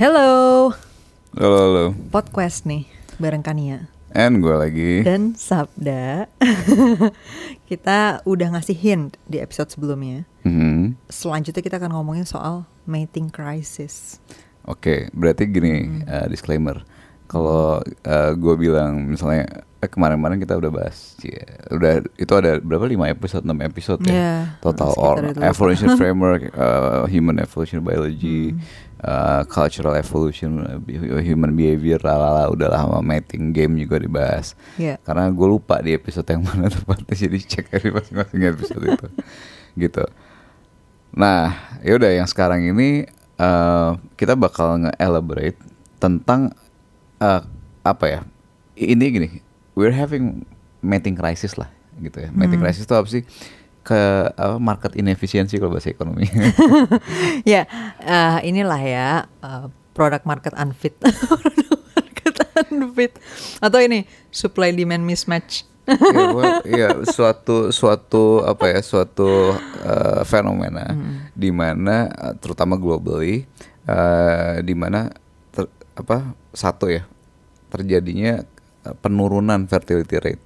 Hello, Halo, halo. podcast nih bareng Kania And gue lagi. dan Sabda. kita udah ngasih hint di episode sebelumnya. Mhm. Selanjutnya kita akan ngomongin soal mating crisis. Oke, berarti gini uh, disclaimer. Kalau uh, gue bilang misalnya eh, kemarin-kemarin kita udah bahas, Cie, udah itu ada berapa lima episode, enam episode ya. Ya, Total lupa. evolution framework, uh, human evolution biology, uh, cultural evolution, uh, human behavior, lalala, udah lama mating game juga dibahas. Ya. Karena gue lupa di episode yang mana tepatnya, jadi cek dari masing-masing episode itu, gitu. Nah, yaudah yang sekarang ini uh, kita bakal nge-elaborate tentang uh, apa ya? Ini gini, we're having mating crisis lah, gitu ya. Mating crisis itu apa sih? Ke apa, market inefficiency kalau bahasa ekonomi. ya, eh, inilah ya eh, product market unfit. Market unfit. Atau ini supply demand mismatch. ya, well, iya, suatu suatu apa ya suatu uh, fenomena di mana uh, terutama globally uh, di mana ter- apa satu ya terjadinya uh, penurunan fertility rate.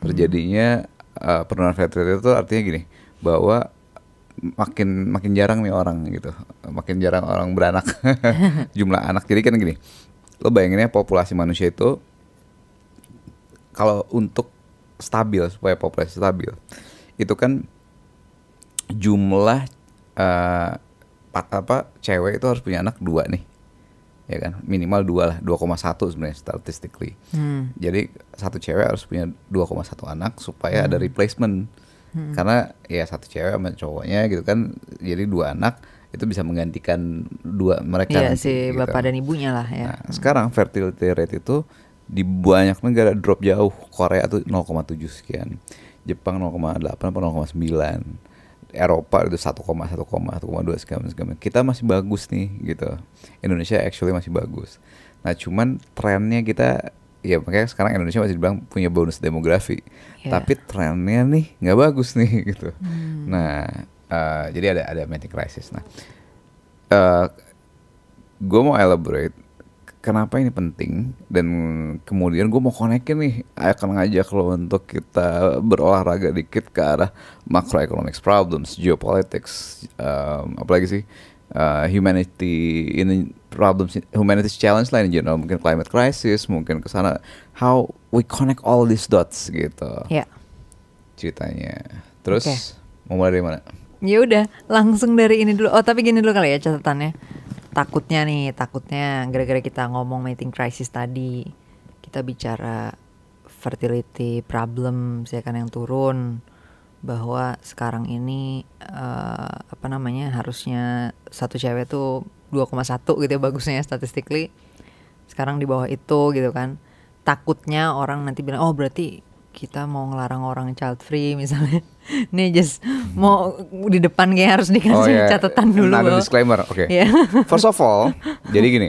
Terjadinya uh, penurunan fertility rate itu artinya gini bahwa makin makin jarang nih orang gitu. Makin jarang orang beranak. Jumlah anak. Jadi kan gini lo bayangin ya populasi manusia itu kalau untuk stabil supaya populasi stabil itu kan jumlah eh, pat- apa cewek itu harus punya anak dua nih ya kan minimal dua lah 2,1 sebenarnya statistically Hmm. jadi satu cewek harus punya 2,1 anak supaya ada replacement karena ya satu cewek sama cowoknya gitu kan jadi dua anak itu bisa menggantikan dua mereka Iya nanti, si gitu. bapak dan ibunya lah ya. Nah, sekarang fertility rate itu di banyak negara drop jauh. Korea tuh 0,7 sekian. Jepang 0,8 atau 0,9. Eropa itu 1,1, 1,2 sekian, sekian. Kita masih bagus nih gitu. Indonesia actually masih bagus. Nah, cuman trennya kita ya makanya sekarang Indonesia masih dibilang punya bonus demografi. Iya. Tapi trennya nih nggak bagus nih gitu. Nah, eh, jadi ada ada mating crisis. Nah, eh gue mau elaborate kenapa ini penting dan kemudian gue mau konekin nih akan ngajak lo untuk kita berolahraga dikit ke arah macroeconomics problems, geopolitics, um, apalagi sih uh, humanity ini problems, humanities challenge lah in general, mungkin climate crisis, mungkin ke sana how we connect all these dots gitu Ya. ceritanya. Terus Oke. mau mulai dari mana? Ya udah, langsung dari ini dulu. Oh, tapi gini dulu kali ya catatannya. Takutnya nih, takutnya gara-gara kita ngomong mating crisis tadi, kita bicara fertility problem, saya kan yang turun bahwa sekarang ini eh, apa namanya harusnya satu cewek tuh 2,1 gitu ya bagusnya statistically. Sekarang di bawah itu gitu kan. Takutnya orang nanti bilang, "Oh, berarti kita mau ngelarang orang child free misalnya." Nih just mau di depan kayak harus dikasih catatan dulu Nah, ada disclaimer, oke. Iya. First of all, jadi gini.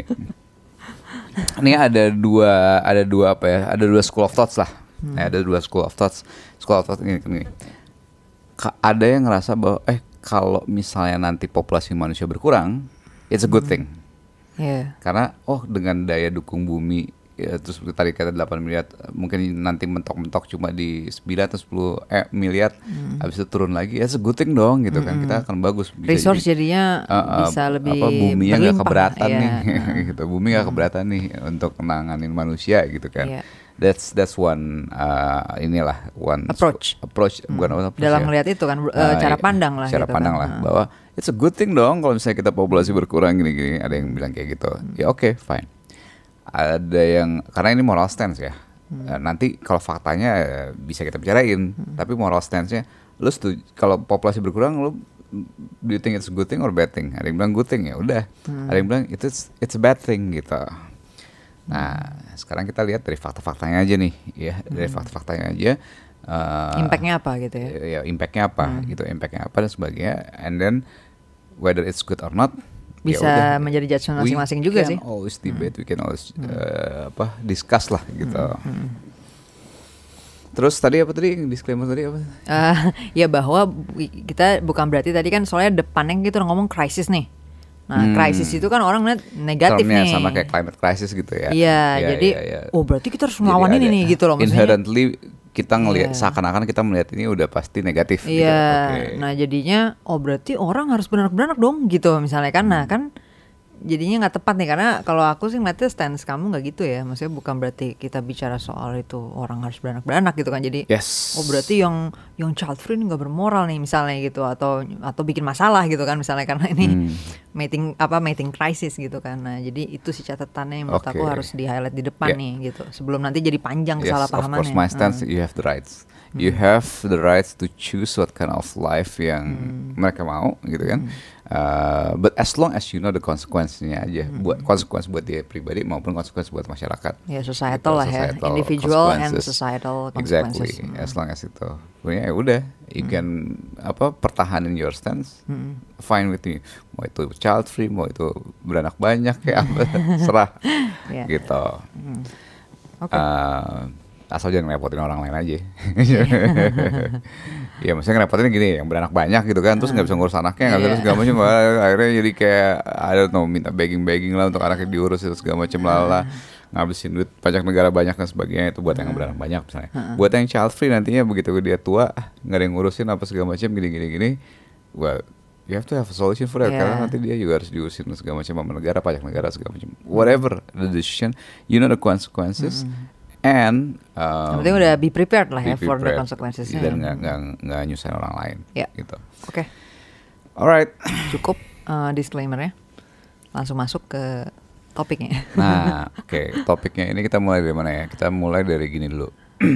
Ini ada dua ada dua apa ya? Ada dua school of thoughts lah. Hmm. Eh, ada dua school of thoughts. School of thoughts ini gini. Ka- ada yang ngerasa bahwa eh kalau misalnya nanti populasi manusia berkurang, it's a good thing. Iya. Karena oh dengan daya dukung bumi ya, terus tadi kata 8 miliar mungkin nanti mentok-mentok cuma di 9 atau 10 eh, miliar habis itu turun lagi ya thing dong gitu kan kita akan bagus bisa Resource jadi- jadinya Uh, uh, bisa lebih apa buminya nggak berlimpah, keberatan iya. nih gitu bumi nggak keberatan nih untuk menanganin manusia gitu kan Iya. that's that's one uh, inilah one Approach. approach bukan apa approach Dalam ya. melihat itu kan, uh, Uh, cara iya, pandang lah cara gitu pandang kan. lah Uh. bahwa it's a good thing dong kalau misalnya kita populasi berkurang gini-gini ada yang bilang kayak gitu Hmm. ya oke fine ada yang karena ini moral stance ya Hmm. Eh, nanti kalau faktanya eh, bisa kita bicarain Hmm. tapi moral stance-nya lu setuju kalau populasi berkurang lu do you think it's a good thing or bad thing ada yang bilang good thing ya udah Hmm. ada yang bilang it's it's a bad thing gitu nah sekarang kita lihat dari fakta-faktanya aja nih ya dari fakta-faktanya aja eh, Hmm. Impactnya apa gitu ya? ya impactnya apa gitu impactnya apa dan sebagainya and then whether it's good or not Bisa udah. menjadi judgement We masing-masing juga can sih. always debate we can always eh, apa discuss lah gitu terus tadi apa tadi disclaimer tadi apa Eh, ya bahwa kita bukan berarti tadi kan soalnya depannya gitu ngomong krisis nih. Nah, Hmm. krisis itu kan orang lihat negatif Termnya nih. sama kayak climate crisis gitu ya. Iya, jadi iya, iya. oh berarti kita harus melawan ini nih gitu loh maksudnya. Inherently kita ngelihat Iya. seakan-akan kita melihat ini udah pasti negatif gitu. Iya, Oke. nah jadinya oh berarti orang harus beranak-beranak dong gitu misalnya kan, nah Hmm. kan jadinya nggak tepat nih karena kalau aku sih ngeliatnya stance kamu nggak gitu ya, maksudnya bukan berarti kita bicara soal itu orang harus beranak-beranak gitu kan, jadi Yes. oh berarti yang yang child free ini nggak bermoral nih misalnya gitu atau atau bikin masalah gitu kan misalnya karena ini Hmm. mating apa mating crisis gitu kan, nah jadi itu sih catatannya yang menurut aku Oke. harus di highlight di depan Yeah. nih gitu, sebelum nanti jadi panjang Yes, of kesalahpahamannya. course my stance Hmm. you have the rights. You have the rights to choose what kind of life yang Hmm. mereka mau gitu kan. Uh, but as long as you know the consequence-nya aja, Hmm. buat konsekuensi buat dia pribadi maupun konsekuensi buat masyarakat. Ya societal Gitu, lah ya, societal individual and consequences. societal Exactly, consequences. Hmm. as long as itu. Pokoknya ya udah, you can apa pertahanin your stance, Hmm. fine with me. Mau itu child free, mau itu beranak banyak kayak apa, serah. Ya. Gitu. Oke. Uh, asal jangan ngerepotin orang lain aja. ya maksudnya ngerepotin gini, yang beranak banyak gitu kan, terus nggak bisa ngurus anaknya, nggak bisa Iya. segala macam, akhirnya jadi kayak don't know minta begging begging lah untuk anaknya diurus itu segala macam lala, ngabisin duit pajak negara banyak dan sebagainya itu buat yang beranak banyak misalnya. Buat yang child free nantinya begitu dia tua nggak ada yang ngurusin apa segala macam gini gini gini, well you have to have a solution for that Yeah. karena nanti dia juga harus diurusin segala macam sama negara pajak negara segala macam. Whatever the decision you know the consequences and um, Yang penting udah be prepared lah ya for the prepared. consequences-nya. dan nggak nggak nggak nyusahin orang lain Ya. gitu Oke, alright cukup uh, disclaimer-nya. Langsung masuk ke topiknya. nah oke topiknya ini kita mulai dari mana ya kita mulai dari gini dulu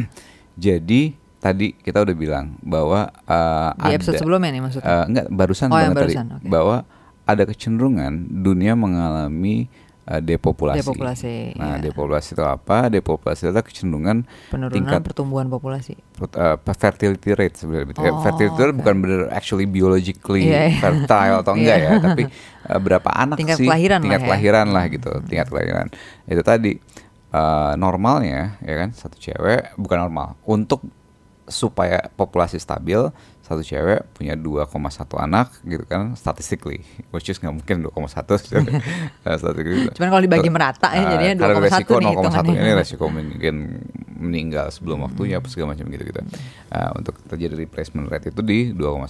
jadi tadi kita udah bilang bahwa uh, Di ada episode sebelumnya nih maksudnya. Uh, enggak barusan Oh, yang banget barusan, tadi oke. bahwa ada kecenderungan dunia mengalami uh, depopulasi. Depopulasi, Nah, iya. depopulasi itu apa? Depopulasi adalah kecenderungan Penurunan tingkat pertumbuhan populasi. uh, fertility rate sebenarnya. Oh, fertility rate oke. bukan bener actually biologically Iya, iya. fertile atau enggak Iya. ya, tapi uh, berapa anak Tingkat sih kelahiran lah tingkat ya. kelahiran lah gitu, tingkat kelahiran. Itu tadi uh, normalnya ya kan satu cewek bukan normal untuk supaya populasi stabil satu cewek punya 2,1 anak gitu kan statistically which is nggak mungkin 2,1 Nah, statistically. Cuman kalau dibagi merata ya, Ah, jadinya karena 2,1 resiko nih 0,1 hitungannya. ini resiko mungkin meninggal sebelum waktunya apa segala macam gitu gitu untuk terjadi replacement rate itu di 2,1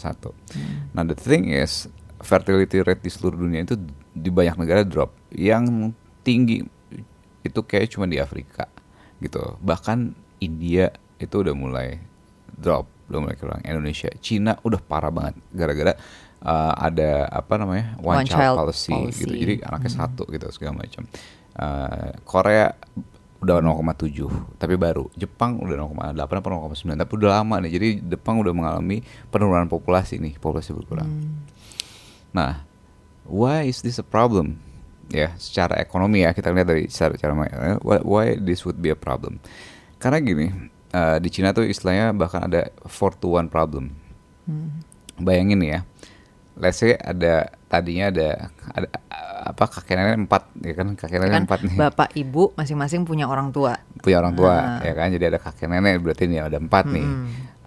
nah the thing is fertility rate di seluruh dunia itu di banyak negara drop. Yang tinggi itu kayak cuma di Afrika gitu. Bahkan India itu udah mulai drop udah mulai kurang Indonesia. Cina udah parah banget. Gara-gara uh, ada apa namanya one, One child, child policy, policy. gitu jadi anaknya satu gitu segala macam. Uh, Korea udah 0,7 tapi baru. Jepang udah 0,8 apa 0,9 tapi udah lama nih. Jadi Jepang udah mengalami penurunan populasi nih populasi berkurang. Nah why is this a problem? Ya secara ekonomi ya kita lihat dari secara cara why, why this would be a problem? Karena gini uh, di Cina tuh istilahnya bahkan ada four to one problem. Bayangin nih ya let's say ada tadinya ada ada apa kakek nenek empat ya kan? Kakek nenek kan empat nih. bapak ibu masing-masing punya orang tua. punya orang tua Ah. ya kan? Jadi ada kakek nenek berarti nih ada empat nih.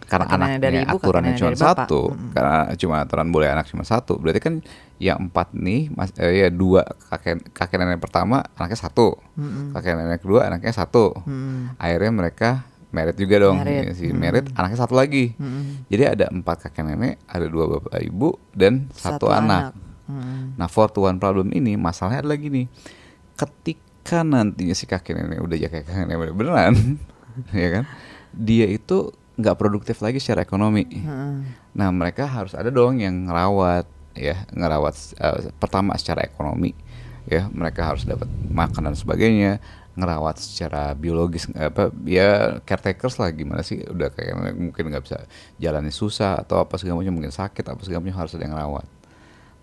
Karena Kakek anaknya dari ibu, aturannya cuma satu. Karena cuma aturan boleh anak cuma satu. Berarti kan yang empat nih mas eh, ya dua kakek kakek nenek pertama anaknya satu. Kakek nenek kedua anaknya satu. Akhirnya mereka merit juga dong Merit. si merit anaknya satu lagi jadi ada empat kakek nenek ada dua bapak ibu dan satu, anak, Hmm. Nah, four to one problem ini masalahnya adalah gini. Ketika nantinya si kakek nenek udah jadi kakek nenek beneran, ya kan? Dia itu nggak produktif lagi secara ekonomi. Nah, mereka harus ada dong yang ngerawat, ya, ngerawat eh, pertama secara ekonomi, ya, mereka harus dapat makan dan sebagainya, ngerawat secara biologis apa ya caretakers lah gimana sih udah kayak mungkin nggak bisa jalannya susah atau apa segala macam mungkin sakit apa segala macam harus ada yang ngerawat.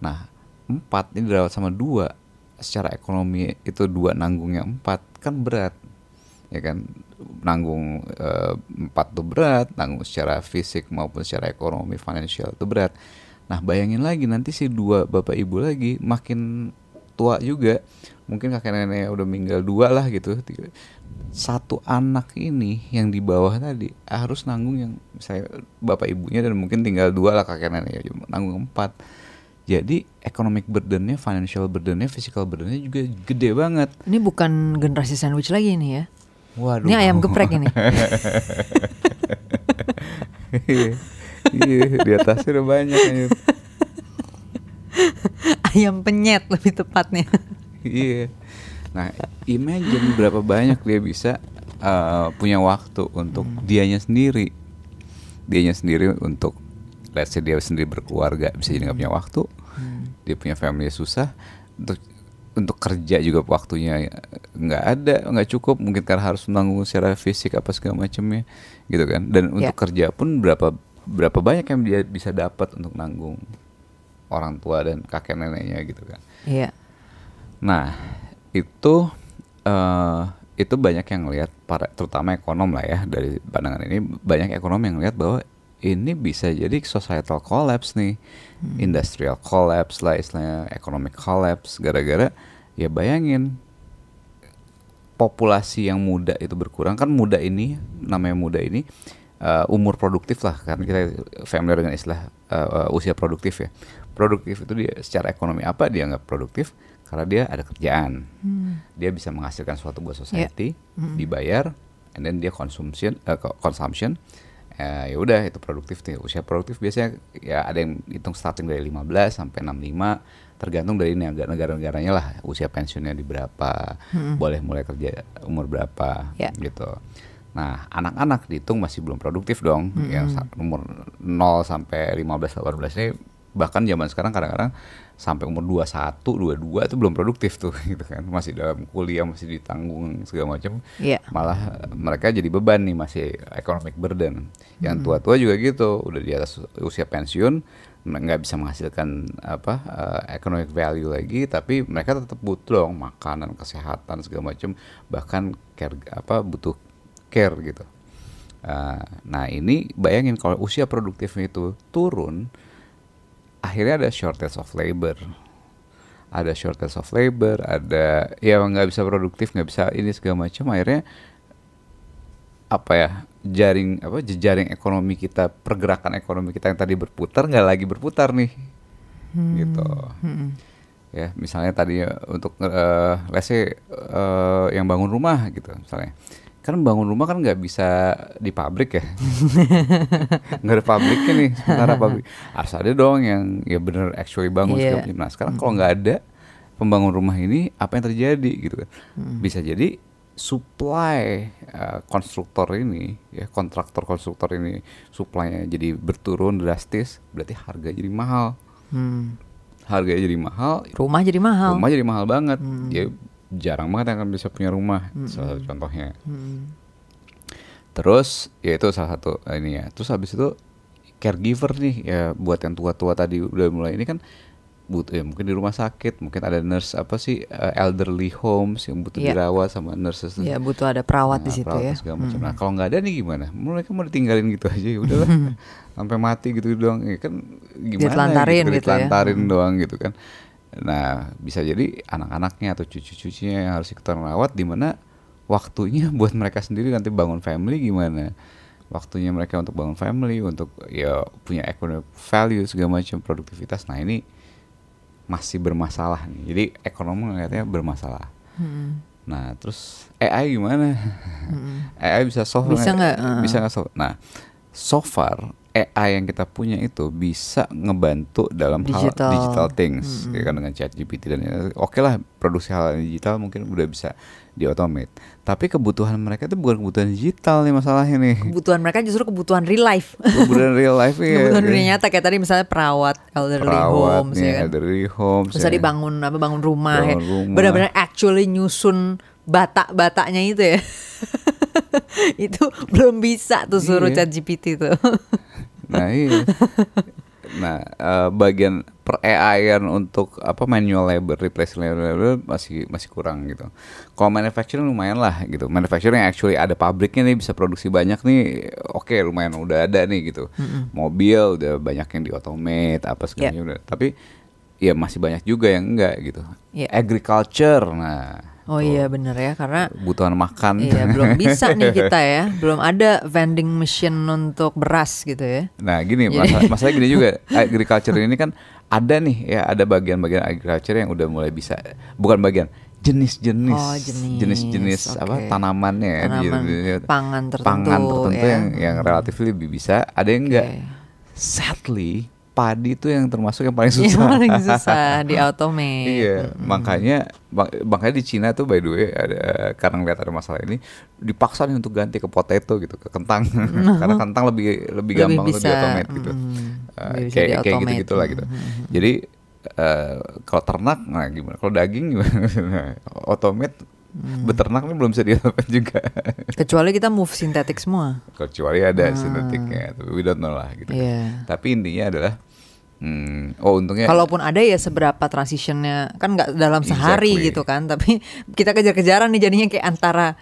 Nah, empat ini dirawat sama dua, secara ekonomi itu dua nanggungnya empat kan berat, ya kan? Nanggung eh, empat tuh berat, nanggung secara fisik maupun secara ekonomi, financial itu berat. Nah, bayangin lagi nanti si dua bapak ibu lagi makin tua juga, mungkin kakek nenek udah meninggal dua lah gitu. Tiga- Satu anak ini yang di bawah tadi harus nanggung yang saya bapak ibunya dan mungkin tinggal dua lah kakek nenek nanggung empat Jadi economic burdennya, financial burdennya, physical burdennya juga gede banget. Ini bukan generasi sandwich lagi nih ya. Waduh. Ini ayam geprek ini. Iya, di atasnya udah banyak ayam penyet lebih tepatnya. Iya. Nah, imagine berapa banyak dia bisa uh, punya waktu untuk dianya sendiri. Dianya sendiri untuk let's say dia sendiri berkeluarga bisa jadi nggak punya waktu. Dia punya family susah untuk untuk kerja juga waktunya nggak ada nggak cukup mungkin karena harus menanggung secara fisik apa segala macamnya gitu kan dan untuk Ya. kerja pun berapa berapa banyak yang dia bisa dapat untuk nanggung orang tua dan kakek neneknya gitu kan Iya. Nah, itu eh itu banyak yang lihat para terutama ekonom lah ya dari pandangan ini banyak ekonom yang lihat bahwa ini bisa jadi societal collapse nih, industrial collapse lah istilahnya, economic collapse gara-gara ya bayangin populasi yang muda itu berkurang. Kan muda ini namanya muda ini eh, umur produktif lah kan kita familiar dengan istilah eh, eh, usia produktif ya. Produktif itu dia secara ekonomi apa dia nggak produktif karena dia ada kerjaan. Dia bisa menghasilkan sesuatu buat society dibayar and then dia consumption eh, co- consumption. Eh, ya udah itu produktif nih usia produktif. Biasanya ya ada yang hitung starting dari 15 sampai 65 tergantung dari negara- negara-negaranya lah usia pensiunnya di berapa boleh mulai kerja umur berapa Ya. gitu. Nah anak-anak dihitung masih belum produktif dong yang sa- umur 0 sampai 15 18 ini bahkan zaman sekarang kadang-kadang sampai umur 21 22 itu belum produktif tuh gitu kan. Masih dalam kuliah masih ditanggung segala macam. Iya. malah mereka jadi beban nih masih economic burden. Yang tua-tua juga gitu udah di atas usia pensiun nggak bisa menghasilkan apa eh, economic value lagi tapi mereka tetap butuh dong makanan kesehatan segala macam. Bahkan care apa butuh care gitu. Eh, nah ini bayangin kalau usia produktifnya itu turun akhirnya ada shortage of labor. Ada shortage of labor ada ya nggak bisa produktif nggak bisa ini segala macam. Akhirnya apa ya jaring apa jejaring ekonomi kita pergerakan ekonomi kita yang tadi berputar nggak lagi berputar nih. Gitu. Ya misalnya tadi untuk eh let's say eh, yang bangun rumah gitu misalnya kan bangun rumah kan nggak bisa di pabrik ya nggak ada pabriknya nih sementara pabrik harus ada dong yang ya bener actually bangun Iya. segala macam. nah sekarang kalau nggak ada pembangun rumah ini apa yang terjadi gitu kan bisa jadi supply eh, konstruktor ini ya kontraktor konstruktor ini supply-nya jadi berturun drastis berarti harga jadi mahal Hmm. harganya jadi mahal Rumah jadi mahal. rumah jadi mahal banget ya jarang banget yang akan bisa punya rumah salah satu contohnya Hmm. terus ya itu salah satu eh, ini ya terus habis itu caregiver nih ya buat yang tua-tua tadi udah mulai ini kan butuh ya mungkin di rumah sakit mungkin ada nurse apa sih eh, elderly homes yang butuh Iya. dirawat sama nurses Ya butuh ada perawat di Nah, situ perawat ya. segala macam. Nah kalau nggak ada nih gimana? Mereka mau ditinggalin gitu aja ya udahlah sampai mati gitu doang. Ya kan gimana? Ditelantarin gitu, gitu ya. ditelantarin doang gitu kan. Nah bisa jadi anak-anaknya atau cucu-cucunya yang harus ikutan rawat di mana waktunya buat mereka sendiri nanti bangun family gimana? Waktunya mereka untuk bangun family, untuk ya punya economic value segala macam produktivitas. Nah ini masih bermasalah nih. Jadi ekonomi ngeliatnya bermasalah. Hmm. Nah, terus AI gimana? AI bisa solve Bisa nggak? Heeh. Bisa nggak solve? Nah, so far AI yang kita punya itu bisa ngebantu dalam Digital. hal digital things, ya kan dengan chat GPT dan oke lah produksi hal digital mungkin udah bisa diautomate. Tapi kebutuhan mereka itu bukan kebutuhan digital nih masalahnya nih. Kebutuhan mereka justru kebutuhan real life. Kebutuhan real life ya. kebutuhan kan? dunia nyata kayak tadi misalnya perawat elderly Perawat homes nih, ya kan. elderly homes. Terus ya. tadi bangun apa bangun rumah ya. Bangun rumah. Benar-benar actually nyusun batak-bataknya itu ya. itu belum bisa tuh suruh Iya. chat GPT tuh. Nah iya. nah eh, bagian per AI untuk apa manual labor, replace labor masih masih kurang gitu. Kalau manufacturing lumayan lah gitu. Manufacturing actually ada pabriknya nih bisa produksi banyak nih. Oke lumayan udah ada nih gitu. Mobil udah banyak yang diautomate apa segala Yeah. udah. Tapi ya masih banyak juga yang enggak gitu. Yeah. Agriculture nah. Oh tuh, iya bener ya karena Kebutuhan makan. iya belum bisa nih kita ya. Belum ada vending machine untuk beras gitu ya. Nah gini masalah, masalah gini juga agriculture ini kan ada nih ya ada bagian-bagian agriculture yang udah mulai bisa bukan bagian jenis-jenis Oh, jenis, jenis-jenis apa oke. tanamannya ya, Tanaman jenis- pangan tertentu, pangan tertentu ya. yang yang relatif lebih bisa ada yang enggak Oke. sadly padi itu yang termasuk yang paling Yang susah paling susah di automate. Iya, makanya mak- makanya di Cina tuh by the way ada karena ngeliat ada masalah ini dipaksa nih untuk ganti ke potato gitu, ke kentang. karena kentang lebih lebih Lebih gampang untuk bisa, di-automate gitu. mm, Eh, lebih bisa kayak kayak gitu-gitu lah gitu. Jadi eh, kalau ternak nah gimana? Kalau daging gimana? automate Hmm. beternak ini belum bisa di-automate juga. Kecuali kita move sintetik semua. Kecuali ada sintetiknya, tapi we don't know lah gitu. Ah. Iya. Tapi intinya adalah hmm, oh untungnya Kalaupun ada ya seberapa transitionnya kan nggak dalam sehari Exactly. gitu kan, tapi kita kejar-kejaran nih jadinya kayak antara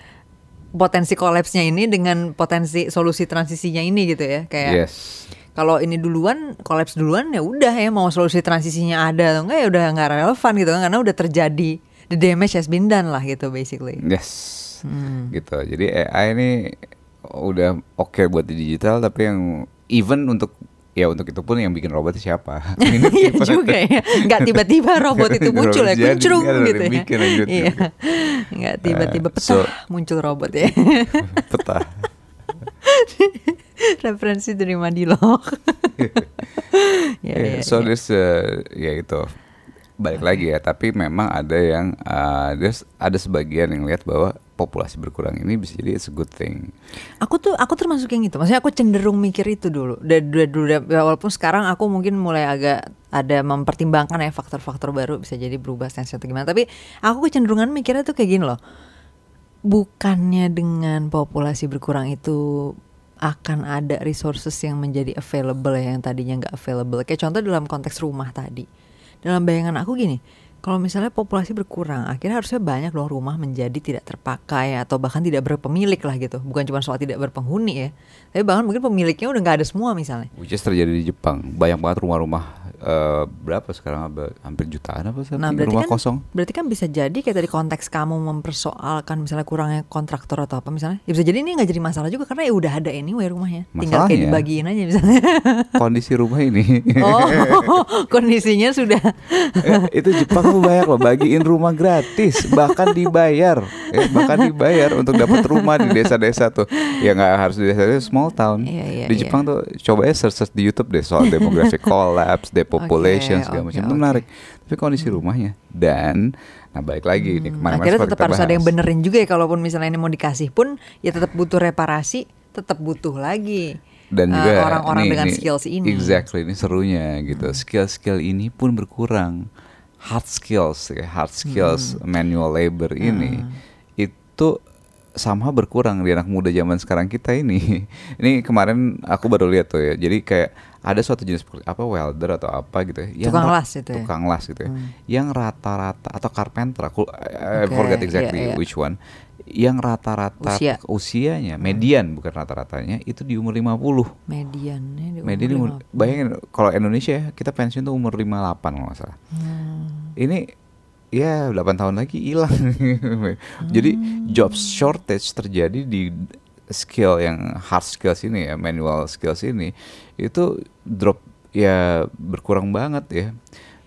potensi kolapsnya ini dengan potensi solusi transisinya ini gitu ya kayak yes. kalau ini duluan kolaps duluan ya udah ya mau solusi transisinya ada atau enggak ya udah nggak relevan gitu kan karena udah terjadi the damage has been done lah gitu basically. Yes. Hmm. Gitu. Jadi AI ini udah oke buat di digital tapi yang even untuk ya untuk itu pun yang bikin robot siapa? Iya juga ya, nggak tiba-tiba robot itu muncul ya, ada gitu ya. aja gitu. Iya, nggak tiba-tiba Eh, petah so- muncul robot ya. peta. Referensi dari Madilog. ya, Yeah, ya, so ya. there's uh, ya itu balik lagi ya tapi memang ada yang uh, ada sebagian yang lihat bahwa populasi berkurang ini bisa jadi it's a good thing Aku tuh aku termasuk yang itu. Maksudnya aku cenderung mikir itu dulu. Dulu, dulu, walaupun sekarang aku mungkin mulai agak ada mempertimbangkan ya faktor-faktor baru bisa jadi berubah stance atau gimana. Tapi aku kecenderungan mikirnya tuh kayak gini loh. Bukannya dengan populasi berkurang itu akan ada resources yang menjadi available ya yang tadinya nggak available. Kayak contoh dalam konteks rumah tadi. Dalam bayangan aku gini, kalau misalnya populasi berkurang, akhirnya harusnya banyak dong rumah menjadi tidak terpakai atau bahkan tidak berpemilik lah gitu. Bukan cuma soal tidak berpenghuni ya, tapi bahkan mungkin pemiliknya udah nggak ada semua misalnya. which is terjadi di Jepang banyak banget rumah-rumah uh, berapa sekarang? Hampir jutaan apa sih? Nah rumah kan, kosong. berarti kan bisa jadi kayak tadi konteks kamu mempersoalkan misalnya kurangnya kontraktor atau apa misalnya, ya bisa jadi ini nggak jadi masalah juga karena ya udah ada anyway rumahnya, tinggal kayak Masalahnya- dibagiin aja misalnya. kondisi rumah ini. Oh kondisinya sudah. Eh, itu Jepang tuh banyak loh bagiin rumah gratis bahkan dibayar. Eh, bahkan dibayar untuk dapat rumah di desa-desa tuh. Ya nggak harus di desa-desa small town. Iya, iya, di iya. Jepang tuh coba ya search, search di YouTube deh soal demographic collapse depopulation Oke, segala macam itu oke. Hmm. menarik tapi kondisi rumahnya dan nah balik lagi nih kemarin Akhirnya tetap harus ada yang benerin juga ya kalaupun misalnya ini mau dikasih pun ya tetap butuh reparasi, tetap butuh lagi dan eh, juga orang-orang dengan ini- skills ini. Hmm. exactly ini serunya gitu skill-skill ini pun berkurang hard skills ya hard skills Hmm. manual labor ini itu sama berkurang di anak muda zaman sekarang kita ini ini kemarin aku baru lihat tuh ya jadi kayak ada suatu jenis apa welder atau apa gitu ya Tukang las itu ya? tukang las gitu ya yang rata-rata atau carpenter aku I I forget iya, exactly iya. which one yang rata-rata Usia. usianya median bukan rata-ratanya itu di umur 50 mediannya di umur Median umur, 50. bayangin kalau Indonesia ya, kita pensiun tuh umur 58 kalau nggak salah. Hmm. Ini ya 8 tahun lagi hilang. Jadi Hmm. job shortage terjadi di skill yang hard skills ini ya, manual skills ini itu drop ya berkurang banget ya.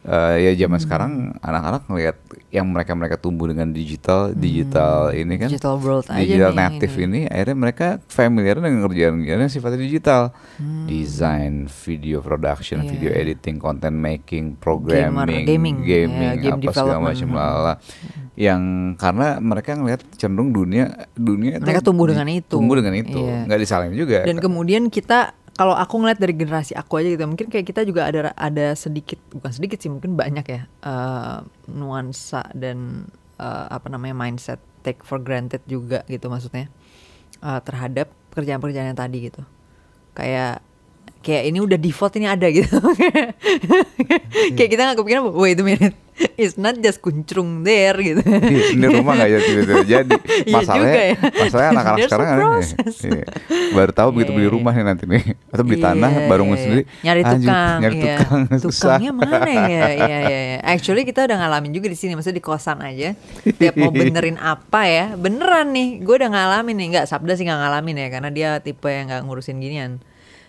Eh, ya zaman Hmm. sekarang anak-anak ngelihat yang mereka-mereka tumbuh dengan digital, digital ini kan Hmm. Digital world aja digital nih, native ini. ini. akhirnya mereka familiar dengan kerjaan-kerjaan yang sifatnya digital Hmm. design video production Iya. video editing content making programming gaming, ya, gaming game apa segala macam lala yang karena mereka ngelihat cenderung dunia dunia Mereka tumbuh dengan itu. tumbuh dengan itu Iya. nggak disalahin juga Dan kemudian kita kalau aku ngeliat dari generasi aku aja gitu, mungkin kayak kita juga ada ada sedikit bukan sedikit sih, mungkin banyak ya eh, nuansa dan eh, apa namanya mindset take for granted juga gitu maksudnya eh, terhadap pekerjaan-pekerjaan yang tadi gitu. Kayak kayak ini udah default ini ada gitu. kayak kita nggak kepikiran, wait a minute, it's not just kuncrung there gitu. ini rumah nggak jadi tiba-tiba jadi Iya masalahnya juga ya. masalahnya anak-anak sekarang process. Iya. baru tahu begitu beli Iya. rumah nih nanti nih atau beli tanah Iya, baru iya, ngurus iya. sendiri nyari Anjir, tukang nyari iya. tukang susah tukangnya mana ya iya iya iya actually kita udah ngalamin juga di sini maksudnya di kosan aja tiap mau benerin apa ya beneran nih gue udah ngalamin nih nggak sabda sih nggak ngalamin ya karena dia tipe yang nggak ngurusin ginian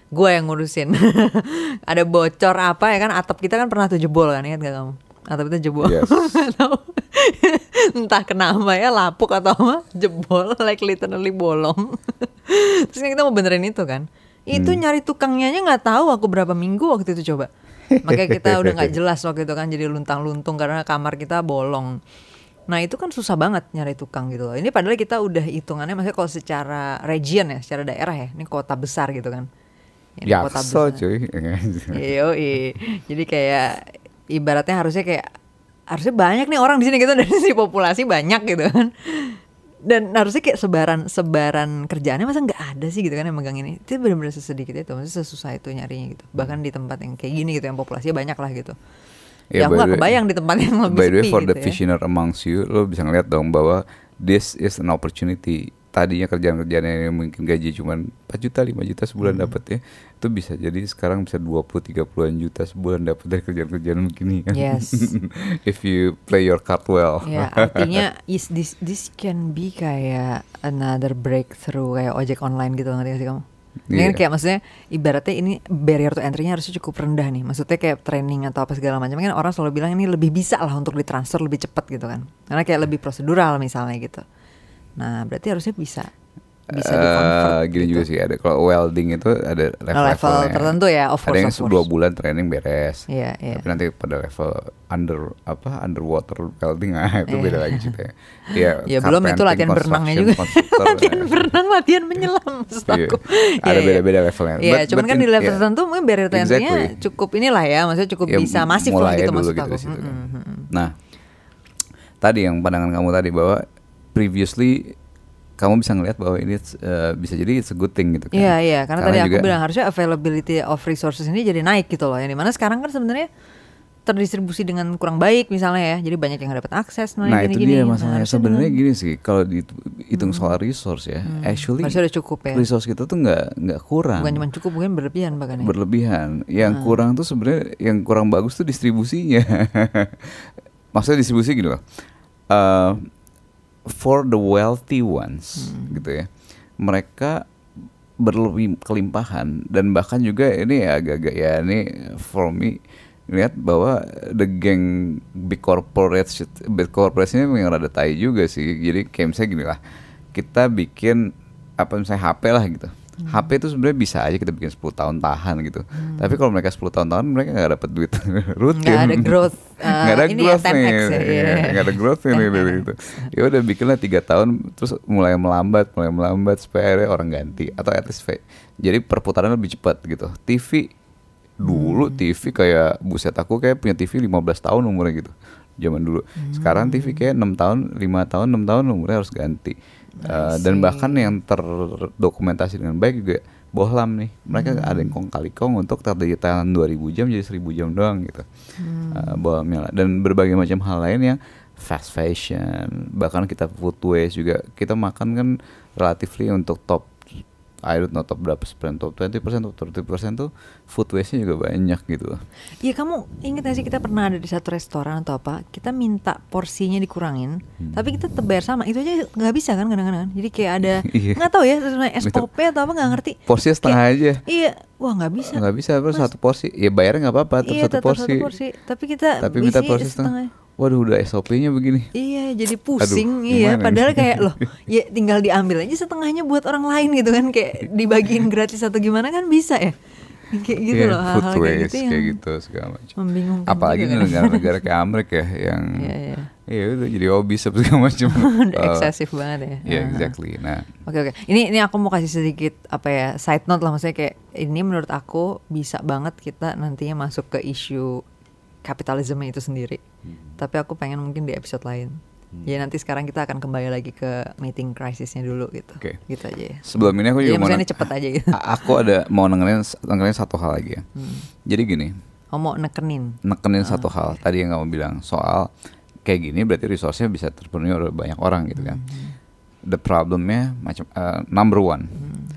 gue yang ngurusin ada bocor apa ya kan atap kita kan pernah tuh jebol kan ingat gak kamu atap kita jebol Yes. Entah kenapa ya lapuk atau apa jebol like literally bolong terus kan kita mau benerin itu kan itu Hmm. nyari tukangnya aja nggak tahu aku berapa minggu waktu itu coba makanya kita udah nggak jelas waktu itu kan jadi luntang-luntung karena kamar kita bolong Nah itu kan susah banget nyari tukang gitu loh. Ini padahal kita udah hitungannya maksudnya kalau secara region ya, secara daerah ya. Ini kota besar gitu kan. Ini Ya, so cuy. Iya, jadi kayak ibaratnya harusnya kayak harusnya banyak nih orang di sini gitu dari sisi populasi banyak gitu kan. Dan harusnya kayak sebaran sebaran kerjaannya masa nggak ada sih gitu kan yang megang ini. Itu benar-benar sesedikit itu, maksudnya sesusah itu nyarinya gitu. Bahkan di tempat yang kayak gini gitu yang populasinya banyak lah gitu. Ya, aku by nggak the way- kebayang di tempat yang lebih By the way, for gitu the ya. visioner amongst you, lo bisa ngeliat dong bahwa this is an opportunity. Tadinya kerjaan-kerjaan yang mungkin gaji cuma 4 juta, 5 juta sebulan Hmm. dapat ya. Itu bisa jadi sekarang bisa 20 30-an juta sebulan dapat dari kerjaan-kerjaan begini kan. Yes. If you play your card well. Ya artinya is this this can be kayak another breakthrough kayak ojek online gitu ngerti gak sih kamu? Ini kan Iya. kayak maksudnya ibaratnya ini barrier to entry-nya harusnya cukup rendah nih. Maksudnya kayak training atau apa segala macam kan orang selalu bilang ini lebih bisa lah untuk ditransfer lebih cepat gitu kan. Karena kayak lebih prosedural misalnya gitu. Nah, berarti harusnya bisa bisa Eh, di-convert gini gitu. juga sih ada kalau welding itu ada level, Nah, level tertentu ya, of ada course, yang of course. dua bulan training beres Iya, iya. tapi nanti pada level under apa underwater welding ah itu Iya. beda lagi ceritanya ya Ya belum itu latihan berenangnya juga. latihan berenang, latihan menyelam Iya. aku. Ada Iya, iya. beda-beda levelnya. Iya, But- cuman but kan in- di level yeah. tertentu mungkin barrier Exactly. cukup inilah ya, maksudnya cukup Ya, bisa masif lah gitu maksud gitu aku. kan. Mm. Nah, tadi yang pandangan kamu tadi bahwa previously kamu bisa ngelihat bahwa ini eh, bisa jadi it's a good thing gitu kan. Iya iya karena, tadi aku juga- bilang harusnya availability of resources ini jadi naik gitu loh. Yang di mana sekarang kan sebenarnya terdistribusi dengan kurang baik misalnya ya. Jadi banyak yang dapat akses Nah itu gini-gini. dia Nah, masalahnya harusnya sebenarnya gini sih kalau dihitung soal resource ya, actually Harusnya udah cukup ya. resource kita tuh nggak nggak kurang, bukan cuma cukup mungkin berlebihan bahkan ya. berlebihan. Yang kurang tuh sebenarnya yang kurang bagus tuh distribusinya. Maksudnya distribusi gini loh. Uh, for the wealthy ones gitu ya, mereka berlebih kelimpahan dan bahkan juga ini ya agak-agak ya ini for me lihat bahwa the gang big corporate big corporate ini memang rada tai juga sih. Jadi kayak misalnya gini lah kita bikin apa misalnya HP lah gitu HP itu sebenarnya bisa aja kita bikin 10 tahun tahan gitu. Tapi kalau mereka 10 tahun tahan mereka nggak dapat duit. Rutin. Nggak ada growth, uh, nggak ada ini ya, growth 10x nih. ya, iya. Iya, nggak ada growth nih dari itu ya udah bikinlah tiga tahun terus mulai melambat mulai melambat supaya akhirnya orang ganti atau at least fa- jadi perputaran lebih cepat gitu. TV dulu TV kayak buset aku kayak punya TV 15 tahun umurnya gitu. Zaman dulu. Sekarang TV kayak enam tahun lima tahun enam tahun umurnya harus ganti Uh, dan bahkan yang terdokumentasi dengan baik juga bohlam nih. Mereka ada yang kong kali kong untuk tadi tayangan 2000 jam jadi 1000 jam doang gitu. Uh, bohlamnya lah. dan berbagai macam hal lain yang fast fashion bahkan kita food waste juga. Kita makan kan relatively untuk top I don't know top berapa persen top 20 persen top 30 persen tuh food waste nya juga banyak gitu. Iya kamu inget gak sih kita pernah ada di satu restoran atau apa Kita minta porsinya dikurangin Hmm. Tapi kita tetap bayar sama. Itu aja nggak bisa kan kadang-kadang. Jadi kayak ada Iya. nggak tahu ya sebenarnya SOP atau apa nggak ngerti. porsinya setengah Kayak- aja. Iya Wah nggak bisa. Nggak bisa terus satu porsi. Ya bayarnya nggak apa-apa tetap Iya satu tetap porsi satu porsi. Tapi kita tapi minta porsi setengah waduh udah SOP-nya begini. Iya jadi pusing Aduh, iya. padahal nih? kayak loh ya tinggal diambil aja setengahnya buat orang lain gitu kan. Kayak dibagiin gratis atau gimana kan bisa ya. Kayak gitu Iya, loh hal-hal kayak waste gitu yang kayak gitu segala macam. membingungkan apalagi juga negara-negara kayak Amerika ya yang Iya, iya. iya udah jadi apa segala macam. Udah Uh, eksesif banget ya. Iya Aha. exactly. Nah. Oke oke. Ini ini aku mau kasih sedikit apa ya side note lah. Maksudnya kayak ini menurut aku bisa banget kita nantinya masuk ke isu kapitalisme itu sendiri. Tapi aku pengen mungkin di episode lain. Ya nanti sekarang kita akan kembali lagi ke meeting crisisnya dulu gitu. Oke. Gitu aja ya. sebelum ini aku Jadi juga mau maksudnya neng- ini cepet aja gitu. Aku ada mau nengenin nengenin satu hal lagi ya jadi gini Oh mau nekenin. nekenin Ah, satu hal tadi yang kamu bilang soal kayak gini berarti resource-nya bisa terpenuhi oleh banyak orang gitu kan. Hmm. The problemnya macam eh, number one Hmm.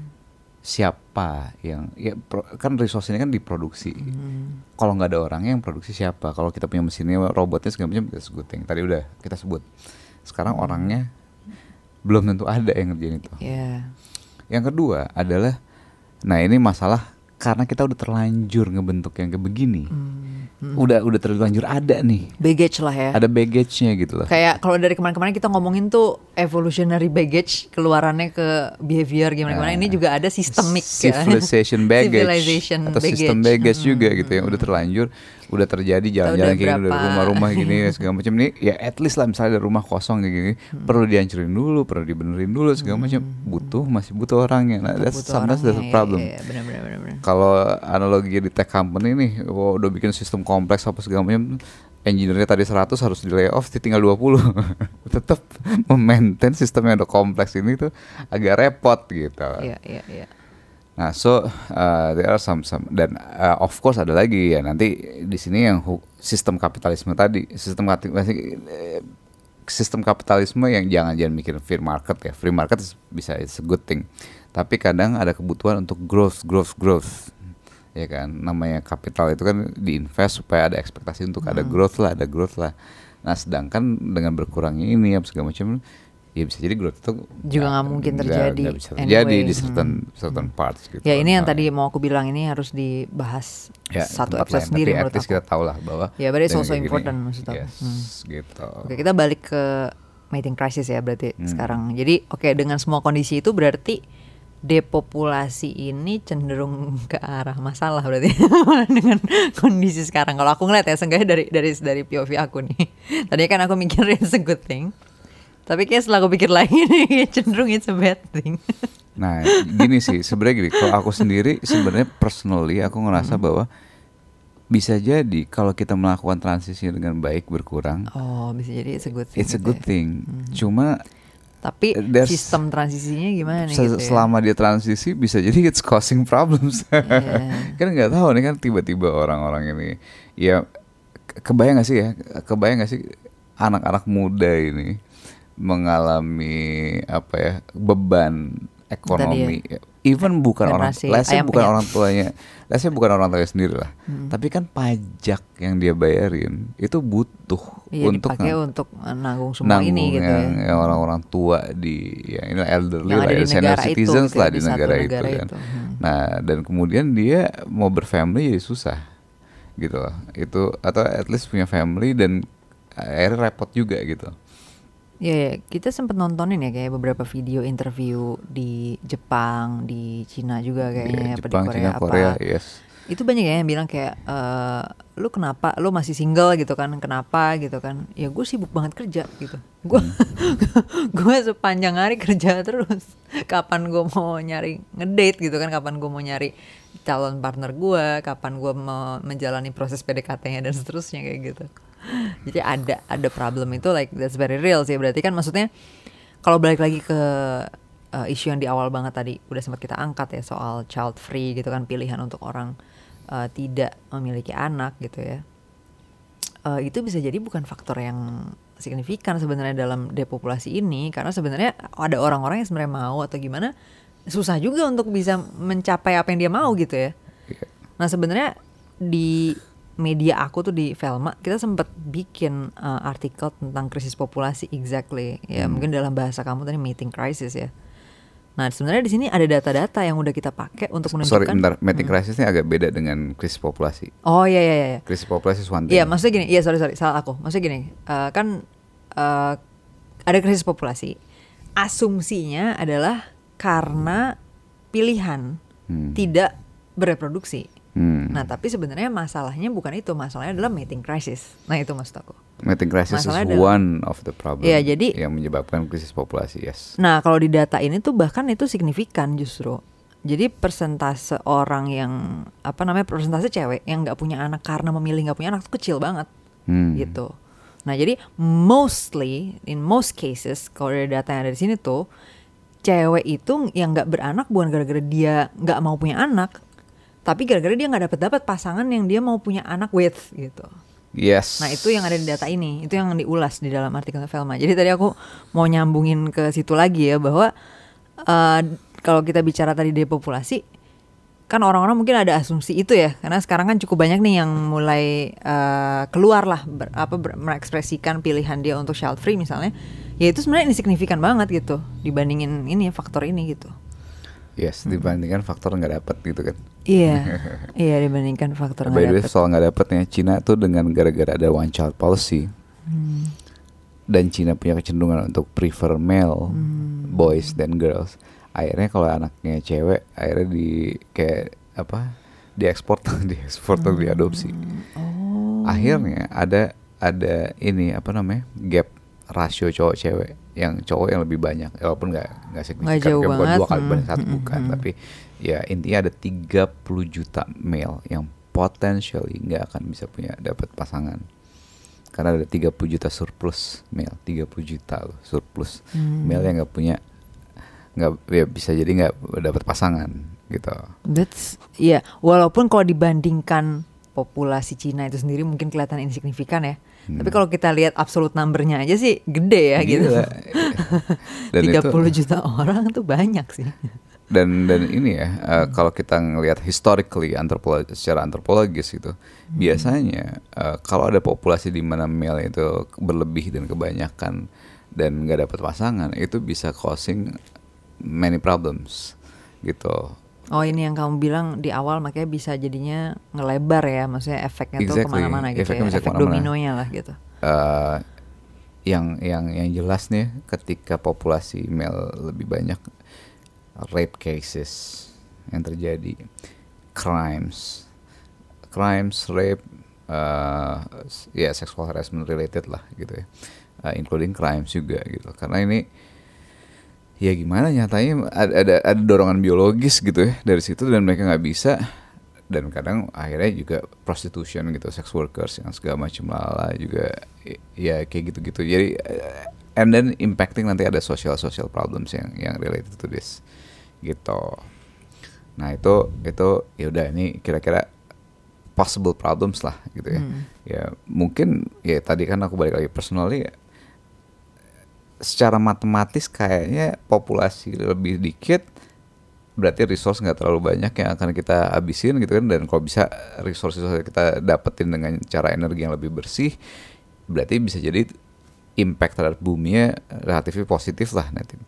Siapa yang ya pro- kan resource ini kan diproduksi. Hmm. Kalau nggak ada orangnya yang produksi siapa? Kalau kita punya mesinnya, robotnya segala macam that's a good thing. Tadi udah kita sebut. Sekarang Hmm. orangnya belum tentu ada yang ngerjain itu. Ya. Yang kedua adalah, nah ini masalah karena kita udah terlanjur ngebentuk yang kayak begini. Hmm. Udah udah terlanjur ada nih. baggage lah ya Ada baggage-nya gitu loh. kayak kalau dari kemarin-kemarin kita ngomongin tuh evolutionary baggage keluarannya ke behavior gimana gimana ini juga ada sistemik ya. Nah, civilization baggage Civilization atau sistem baggage juga gitu yang udah terlanjur udah terjadi jalan-jalan kayak gini udah berapa- rumah-rumah gini segala macam. Nih ya at least lah misalnya ada rumah kosong kayak gini perlu dihancurin dulu perlu dibenerin dulu segala macam. Butuh masih butuh orangnya. Nah that's Butuh sometimes that's a orangnya, problem. iya, iya, benar, benar, benar, benar. kalau analogi di tech company nih wah, udah bikin sistem kompleks apa segala macam engineer-nya tadi 100 harus di layoff tinggal 20 tetap memaintain sistem yang udah kompleks ini tuh agak repot gitu. Iya, iya, iya. Nah, so uh, there are some some dan uh, of course ada lagi ya nanti di sini yang sistem kapitalisme tadi, sistem kapitalisme sistem kapitalisme yang jangan jangan mikir free market ya. Free market is- bisa it's a good thing. Tapi kadang ada kebutuhan untuk growth, growth, growth. Ya kan, namanya kapital itu kan diinvest supaya ada ekspektasi untuk ada growth lah, ada growth lah. Nah, sedangkan dengan berkurangnya ini ya segala macam ya bisa jadi growth itu Juga nggak mungkin terjadi nggak bisa terjadi anyway. di certain certain parts gitu. Ya ini yang Nah, tadi mau aku bilang ini harus dibahas ya, satu episode lain. sendiri menurut aku. kita tahu lah bahwa Ya, it's dengan also kayak gini, important maksud aku. Yes, Hmm. gitu. Oke, kita balik ke mating crisis ya berarti Hmm. sekarang. Jadi oke dengan semua kondisi itu berarti depopulasi ini cenderung ke arah masalah berarti dengan kondisi sekarang. Kalau aku ngeliat ya seenggaknya dari dari dari POV aku nih. Tadinya kan aku mikir it's a good thing. Tapi kayak setelah aku pikir lagi nih cenderung it's a bad thing. Nah, gini sih, sebenarnya gini, kalau aku sendiri sebenarnya personally aku ngerasa Hmm. bahwa bisa jadi kalau kita melakukan transisi dengan baik berkurang, Oh, bisa jadi it's a good thing. it's a gitu good ya. thing. Cuma Tapi There's- sistem transisinya gimana nih se- gitu ya? selama dia transisi bisa jadi it's causing problems. Iya. kan nggak tahu nih kan tiba-tiba orang-orang ini ya ke- kebayang gak sih ya kebayang gak sih anak-anak muda ini mengalami apa ya beban ekonomi even bukan orang Generasi ayam bukan orang tuanya say bukan orang tuanya sendiri lah Hmm. tapi kan pajak yang dia bayarin itu butuh Iya untuk dipakai nang- untuk menanggung semua nanggung ini gitu yang, ya. yang orang-orang tua di ya ini elderly Yang lah ada ya, senior itu citizens gitu ya, lah di negara, negara itu kan. itu. Hmm. Nah, dan kemudian dia mau berfamily jadi susah gitu loh. Itu atau at least punya family dan akhirnya repot juga gitu. Iya, ya, kita sempat nontonin ya kayak beberapa video interview di Jepang, di Cina juga kayaknya Ya, apa Jepang, di Korea Cina, apa. Korea, yes. Itu banyak ya yang bilang kayak eh lu kenapa lu masih single gitu kan? Kenapa gitu kan? Ya gue sibuk banget kerja gitu. Gue Hmm. gue sepanjang hari kerja terus. Kapan gue mau nyari ngedate gitu kan? Kapan gue mau nyari calon partner gue? Kapan gue mau menjalani proses PDKT-nya dan seterusnya kayak gitu. Jadi ada ada problem itu like that's very real sih. Berarti kan maksudnya kalau balik lagi ke uh, isu yang di awal banget tadi udah sempat kita angkat ya soal child free gitu kan pilihan untuk orang uh, tidak memiliki anak gitu ya. Uh, itu bisa jadi bukan faktor yang signifikan sebenarnya dalam depopulasi ini karena sebenarnya ada orang-orang yang sebenarnya mau atau gimana susah juga untuk bisa mencapai apa yang dia mau gitu ya. Iya. Nah sebenarnya di media aku tuh di Velma kita sempat bikin uh, artikel tentang krisis populasi exactly ya Hmm. mungkin dalam bahasa kamu tadi meeting crisis ya. Nah sebenarnya di sini ada data-data yang udah kita pakai untuk menunjukkan. Sorry, bentar. Mating crisis ini agak beda dengan krisis populasi. Oh iya iya iya. Krisis populasi one thing. Iya maksudnya gini, iya sorry sorry salah aku. Maksudnya gini, eh, kan eh, ada krisis populasi. Asumsinya adalah karena pilihan Hmm. tidak bereproduksi. Hmm. Nah tapi sebenarnya masalahnya bukan itu, masalahnya adalah mating crisis. Nah itu maksud aku. Mating crisis is Masalahnya adalah- one of the problem Iya, jadi- yang menyebabkan krisis populasi, yes. Nah kalau di data ini tuh bahkan itu signifikan justru. Jadi persentase orang yang apa namanya persentase cewek yang nggak punya anak karena memilih nggak punya anak tuh kecil banget Hmm. gitu. Nah jadi mostly in most cases kalau dari data yang ada di sini tuh cewek itu yang nggak beranak bukan gara-gara dia nggak mau punya anak, tapi gara-gara dia nggak dapat dapat pasangan yang dia mau punya anak with gitu. Yes. Nah itu yang ada di data ini, itu yang diulas di dalam artikel Velma. Jadi tadi aku mau nyambungin ke situ lagi ya bahwa eh, kalau kita bicara tadi depopulasi, kan orang-orang mungkin ada asumsi itu ya, karena sekarang kan cukup banyak nih yang mulai eh, keluar lah, ber- apa ber- mengekspresikan pilihan dia untuk child free misalnya, ya itu sebenarnya insignifikan banget gitu dibandingin ini faktor ini gitu. Yes, dibandingkan faktor nggak dapet gitu kan. Iya, iya dibandingkan faktor By the way, nggak dapet. soal nggak dapetnya Cina tuh dengan gara-gara ada one child policy Hmm. dan Cina punya kecenderungan untuk prefer male Hmm. boys dan girls. Akhirnya kalau anaknya cewek, akhirnya di kayak apa? diekspor, diekspor atau diadopsi. Oh. Akhirnya ada ada ini apa namanya gap rasio cowok cewek yang cowok yang lebih banyak ya, walaupun nggak nggak signifikan Nggak jauh bukan banget. dua kali banding Hmm, satu hmm, bukan hmm. tapi ya intinya ada 30 juta male yang potentially nggak akan bisa punya dapat pasangan karena ada 30 juta surplus male 30 juta loh surplus Hmm. male yang nggak punya nggak ya bisa jadi nggak dapat pasangan gitu That's ya walaupun kalau dibandingkan populasi Cina itu sendiri mungkin kelihatan insignifikan ya. Hmm. Tapi kalau kita lihat absolut numbernya aja sih gede ya gitu. Gila. Dan 30 itu- juta orang tuh banyak sih. dan dan ini ya uh, kalau kita ngelihat historically antropologi secara antropologis itu biasanya uh, kalau ada populasi di mana male itu berlebih dan kebanyakan dan nggak dapat pasangan itu bisa causing many problems gitu Oh ini yang kamu bilang di awal makanya bisa jadinya ngelebar ya, maksudnya efeknya tuh Exactly, ke mana-mana gitu efeknya ya, efek ke mana-mana. dominonya lah gitu. uh, yang yang yang jelas nih ketika populasi male lebih banyak rape cases yang terjadi crimes crimes rape uh, ya sexual harassment related lah gitu ya Uh, including crimes juga gitu karena ini ya gimana? Nyatanya ada, ada ada dorongan biologis gitu ya dari situ dan mereka nggak bisa. Dan kadang akhirnya juga prostitution gitu sex workers yang segala macam lala juga ya kayak gitu-gitu. Jadi eh, and then impacting nanti ada social social problems yang yang related to this gitu. Nah itu itu ya udah ini kira-kira possible problems lah gitu ya. Hmm. ya mungkin ya tadi kan aku balik lagi personally ya, secara matematis kayaknya populasi lebih dikit berarti resource nggak terlalu banyak yang akan kita habisin gitu kan dan kalau bisa resource resource kita dapetin dengan cara energi yang lebih bersih berarti bisa jadi impact terhadap buminya relatif positif lah nanti.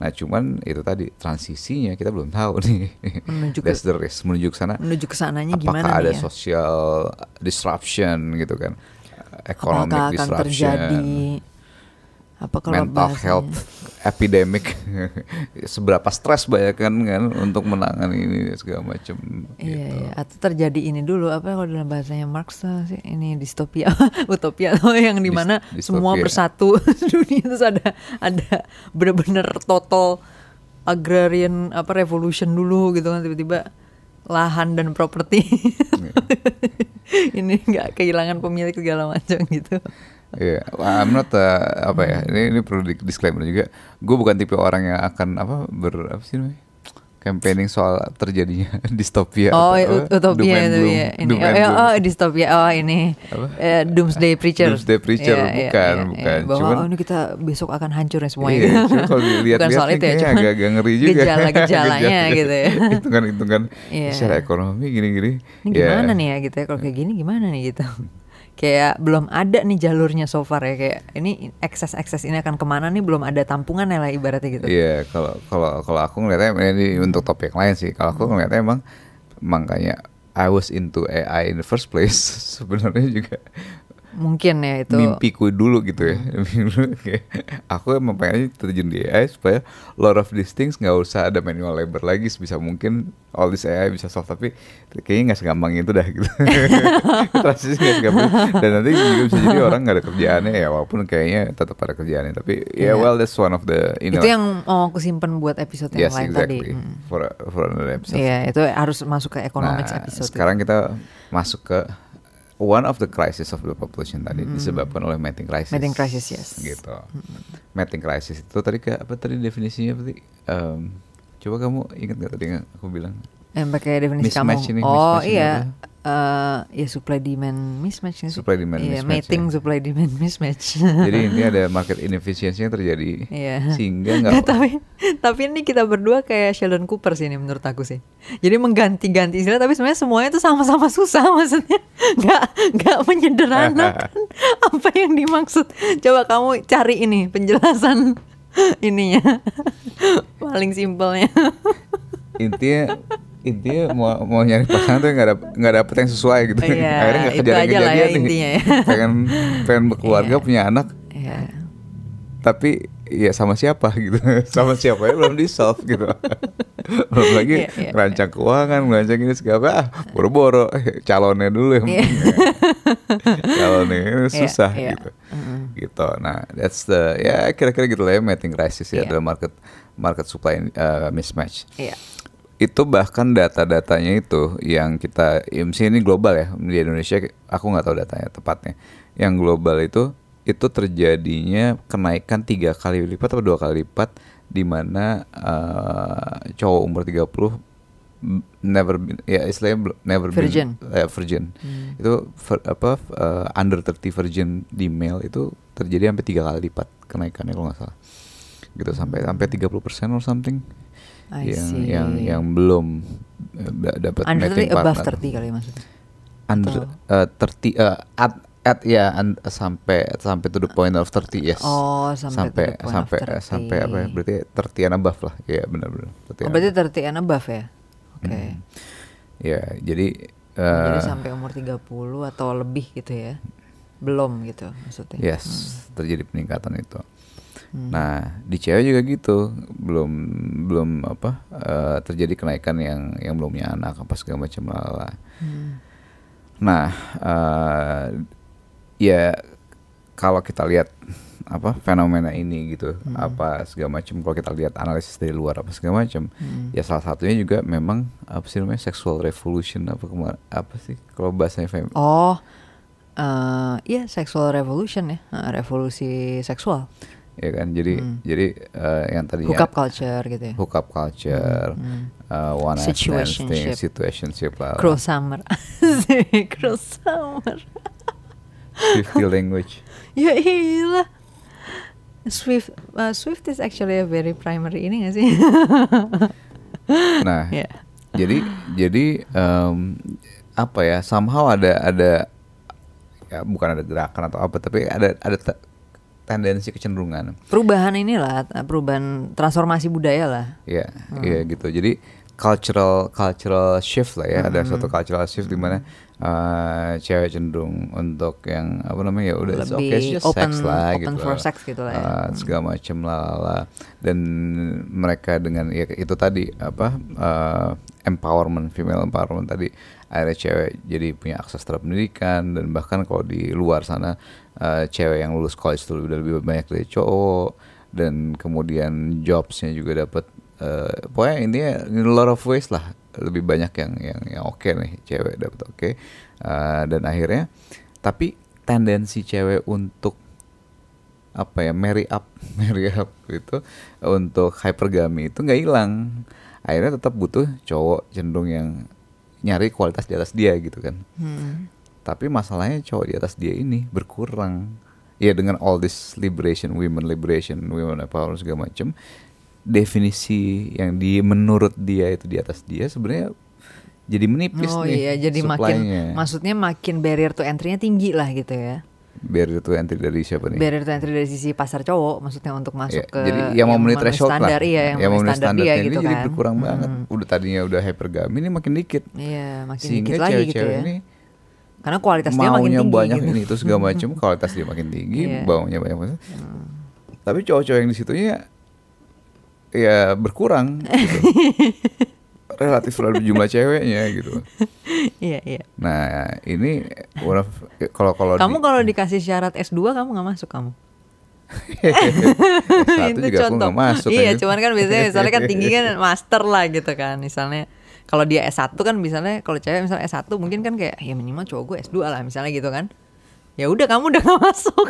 Nah cuman itu tadi transisinya kita belum tahu nih. Menuju ke- That's the risk menuju ke sana. Menuju ke sananya Apakah gimana ada nih ya? social disruption gitu kan, economic Apakah akan disruption, terjadi apa kalau mental bahasanya? health epidemic, seberapa stres banyak kan kan untuk menangani ini segala macam. Iya, gitu. iya. Atau terjadi ini dulu apa kalau dalam bahasanya Marx sih ini distopia, utopia tuh yang di mana Dis- semua bersatu dunia terus ada ada bener-bener total agrarian apa revolution dulu gitu kan tiba-tiba lahan dan properti Iya. ini nggak kehilangan pemilik segala macam gitu. Iya, I'm not uh, apa ya. Ini ini perlu di disclaimer juga. Gue bukan tipe orang yang akan apa ber apa sih namanya? Campaigning soal terjadinya distopia. Oh, atau utopia itu ya. Ini oh, oh, oh, distopia. Oh, ini Apa? eh, Doomsday Preacher. Doomsday Preacher, Iya, iya, bukan, iya, bukan. iya. Bahwa Cuman- oh, ini kita besok akan hancur ya semuanya. Iya, cuma kalau dilihat Bukan soal itu ya, cuman agak-agak ngeri juga. Gejala- gitu ya. Hitungan-hitungan Iya. secara ekonomi gini-gini. Ini Ya, gimana nih ya gitu ya kalau kayak gini gimana nih gitu. Kayak belum ada nih jalurnya so far ya kayak ini ekses-ekses ini akan ke mana nih belum ada tampungannya lah ibaratnya gitu. Iya, kalau kalau kalau aku ngeliatnya ini untuk topik lain sih. Kalau aku ngeliatnya emang makanya I was into AI in the first place sebenarnya juga Mungkin ya itu. mimpiku dulu gitu ya. Mimpi dulu kayak, aku emang pengen terjun di AI supaya lot of these things nggak usah ada manual labor lagi sebisa mungkin all this AI bisa solve tapi kayaknya nggak segampang itu dah gitu. Transisi nggak segampang dan nanti juga bisa jadi orang nggak ada kerjaannya ya walaupun kayaknya tetap ada kerjaannya tapi ya Iya. well that's one of the itu inilah. yang mau aku simpen buat episode yang Yes, lain exactly. tadi. Hmm. For for another episode. Iya, itu harus masuk ke economics nah, episode. sekarang kita masuk ke one of the crisis of the population tadi disebabkan oleh mating crisis. Mating crisis, yes. Gitu. Mating crisis itu tadi ke apa tadi definisinya tadi? Em, coba kamu ingat nggak tadi yang aku bilang? Yang pakai definisi kamu. Mismatch ini, oh mismatch iya. apa? Eh, ya supply demand mismatch? Supply demand Iya, mismatch, mating ya. supply demand mismatch. Jadi ini ada market inefficiency yang terjadi Iya. sehingga Nggak, nggak tapi tapi ini kita berdua kayak Sheldon Cooper sih ini menurut aku sih. Jadi mengganti-ganti istilah tapi sebenarnya semuanya itu sama-sama susah maksudnya. Nggak nggak menyederhanakan apa yang dimaksud. Coba kamu cari ini penjelasan ininya. Paling simpelnya. intinya intinya mau mau nyari pasangan tuh nggak dapet nggak dapet yang sesuai gitu Iya, akhirnya nggak kejadian aja lah ya kejadian nih intinya ya. pengen pengen berkeluarga Iya. punya anak Iya. tapi ya sama siapa gitu sama siapa ya belum di solve gitu belum lagi Iya, iya, rancang keuangan rancang ini segala ah boro-boro eh, calonnya dulu yang Iya. calonnya ini susah iya. gitu gitu nah that's the ya kira-kira gitu lah ya mating crisis ya Iya. dalam market market supply uh, mismatch Iya. Itu bahkan data-datanya itu yang kita IMSI ini global ya di Indonesia aku nggak tahu datanya tepatnya. Yang global itu itu terjadinya kenaikan tiga kali lipat atau dua kali lipat di mana eh, cowok umur 30 m- never been ya istilahnya never Virgin. been eh, virgin itu ver- apa eh, under 30 virgin di male itu terjadi sampai tiga kali lipat kenaikannya kalau nggak salah. Gitu sampai sampai 30% or something I yang see. yang yang belum eh, da- dapat Under mating 30 above partner. 30 kali maksudnya. under eh, 30 eh, at at ya an- sampai sampai to the point of 30 yes Oh, sampai to the point of sampai 30. sampai apa ya berarti 30 and above lah ya benar-benar 30 Oh, and berarti above. 30 and above ya? Oke. Hmm. ya jadi Jadi eh, sampai umur 30 atau lebih gitu ya. Belum gitu maksudnya. yes terjadi peningkatan itu nah di cewek juga gitu. Belum belum apa eh, terjadi kenaikan yang yang belum punya anak apa segala macam lah Hmm. Nah, eh, ya kalau kita lihat apa fenomena ini gitu, apa segala macam kalau kita lihat analisis dari luar apa segala macam, ya salah satunya juga memang apa sih namanya sexual revolution apa kemar apa sih kalau bahasanya fem Oh, eh iya sexual revolution ya, revolusi seksual, ya kan? Jadi jadi eh, yang tadinya hookup culture gitu ya. hookup culture, eh, one night stand thing, Situationship. lah, Cruel summer, cruel summer. fifty language. Ya iya Swift, uh, Swift is actually a very primary ini gak sih? Nah, Ya. jadi jadi em, apa ya somehow ada ada ya bukan ada gerakan atau apa tapi ada ada tendensi kecenderungan Perubahan inilah, perubahan transformasi budaya lah. ya ya gitu jadi cultural cultural shift lah ya ada suatu Hmm. cultural shift di mana eh, cewek cenderung untuk yang apa namanya ya udah Lebih okay just open- sex lah open gitu for sex gitu lah ya. Eh, segala macam lah, lah, lah. dan mereka dengan ya itu tadi apa eh, empowerment female empowerment tadi akhirnya cewek jadi punya akses terhadap pendidikan dan bahkan kalau di luar sana eh, cewek yang lulus college itu udah lebih banyak dari cowok dan kemudian jobsnya juga dapat eh, pokoknya intinya in a lot of ways lah lebih banyak yang yang yang oke nih cewek dapat oke? Eh, dan akhirnya tapi tendensi cewek untuk apa ya marry up marry up itu untuk hypergamy itu nggak hilang. Akhirnya tetap butuh cowok cenderung yang nyari kualitas di atas dia gitu kan. Hmm. Tapi masalahnya cowok di atas dia ini berkurang ya dengan all this liberation women liberation women empowerment segala macam definisi yang di menurut dia itu di atas dia sebenarnya jadi menipis Oh nih iya, jadi makin, maksudnya makin barrier to entry-nya tinggi lah gitu ya. biar itu entry dari siapa nih Barrier to entry dari sisi pasar cowok, maksudnya untuk masuk Ya, ke jadi yang memenuhi threshold standar, lah, iya, yang, memenuhi standar, dia standarnya gitu ini jadi kan. berkurang Hmm. banget. Udah tadinya udah hypergamy ini makin dikit. Iya, makin Sehingga dikit lagi gitu ya. ini Karena kualitas dia makin maunya tinggi banyak gitu. ini itu segala macam, kualitas dia makin tinggi, Iya. baunya banyak banget. Tapi cowok-cowok yang di situnya ya berkurang gitu. Relatif terhadap jumlah ceweknya gitu. Iya, iya. Nah, ini one of- kalau kalau Kamu di- kalau dikasih syarat S2 kamu nggak masuk kamu. satu juga aku nggak masuk Iya, aja. cuman kan biasanya misalnya kan tinggi kan master lah gitu kan. Misalnya kalau dia S1 kan misalnya kalau cewek misalnya S1 mungkin kan kayak ya minimal cowok gue S2 lah misalnya gitu kan. Ya udah kamu udah gak masuk.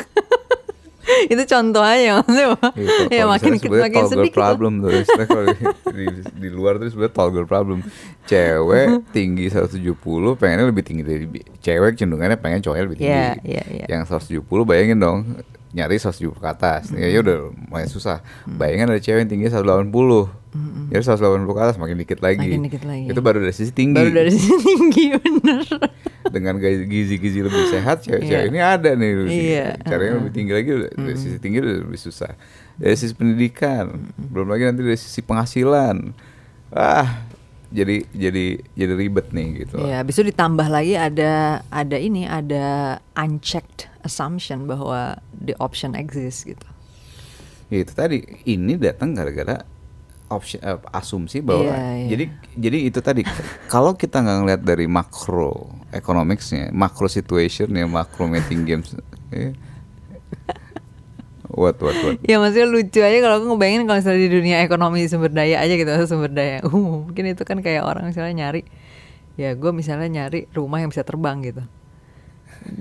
itu contoh aja maksudnya. Iya, ya makin sebenarnya makin sedikit. problem tuh. Kalau di, di, di luar tuh sebenarnya girl problem. Cewek tinggi 170 pengennya lebih tinggi dari cewek cenderungannya pengen cowoknya lebih tinggi. Iya, iya, iya. Yang 170 bayangin dong nyari 170 ke atas. Ya, ya udah mulai susah. Hmm. Bayangin ada cewek yang tinggi 180. Jadi 180 ke atas makin dikit lagi. Makin dikit lagi. Itu baru dari sisi tinggi. Baru dari sisi tinggi bener. Dengan gizi- gizi-gizi lebih sehat cewek-cewek Iya. ini ada nih. Iya, Caranya uh-uh. lebih tinggi lagi dari sisi tinggi udah lebih susah. Dari sisi pendidikan, belum lagi nanti dari sisi penghasilan. Ah, jadi jadi jadi ribet nih gitu. Iya, habis itu ditambah lagi ada ada ini ada unchecked assumption bahwa the option exists gitu. Ya itu tadi ini datang gara-gara option eh, asumsi bahwa Iya, iya. jadi jadi itu tadi kalau kita nggak ngeliat dari makro economicsnya, makro situation ya, makro meeting games. eh, what what what. Ya maksudnya lucu aja kalau aku ngebayangin kalau misalnya di dunia ekonomi sumber daya aja gitu sumber daya. Uh, mungkin itu kan kayak orang misalnya nyari ya gue misalnya nyari rumah yang bisa terbang gitu.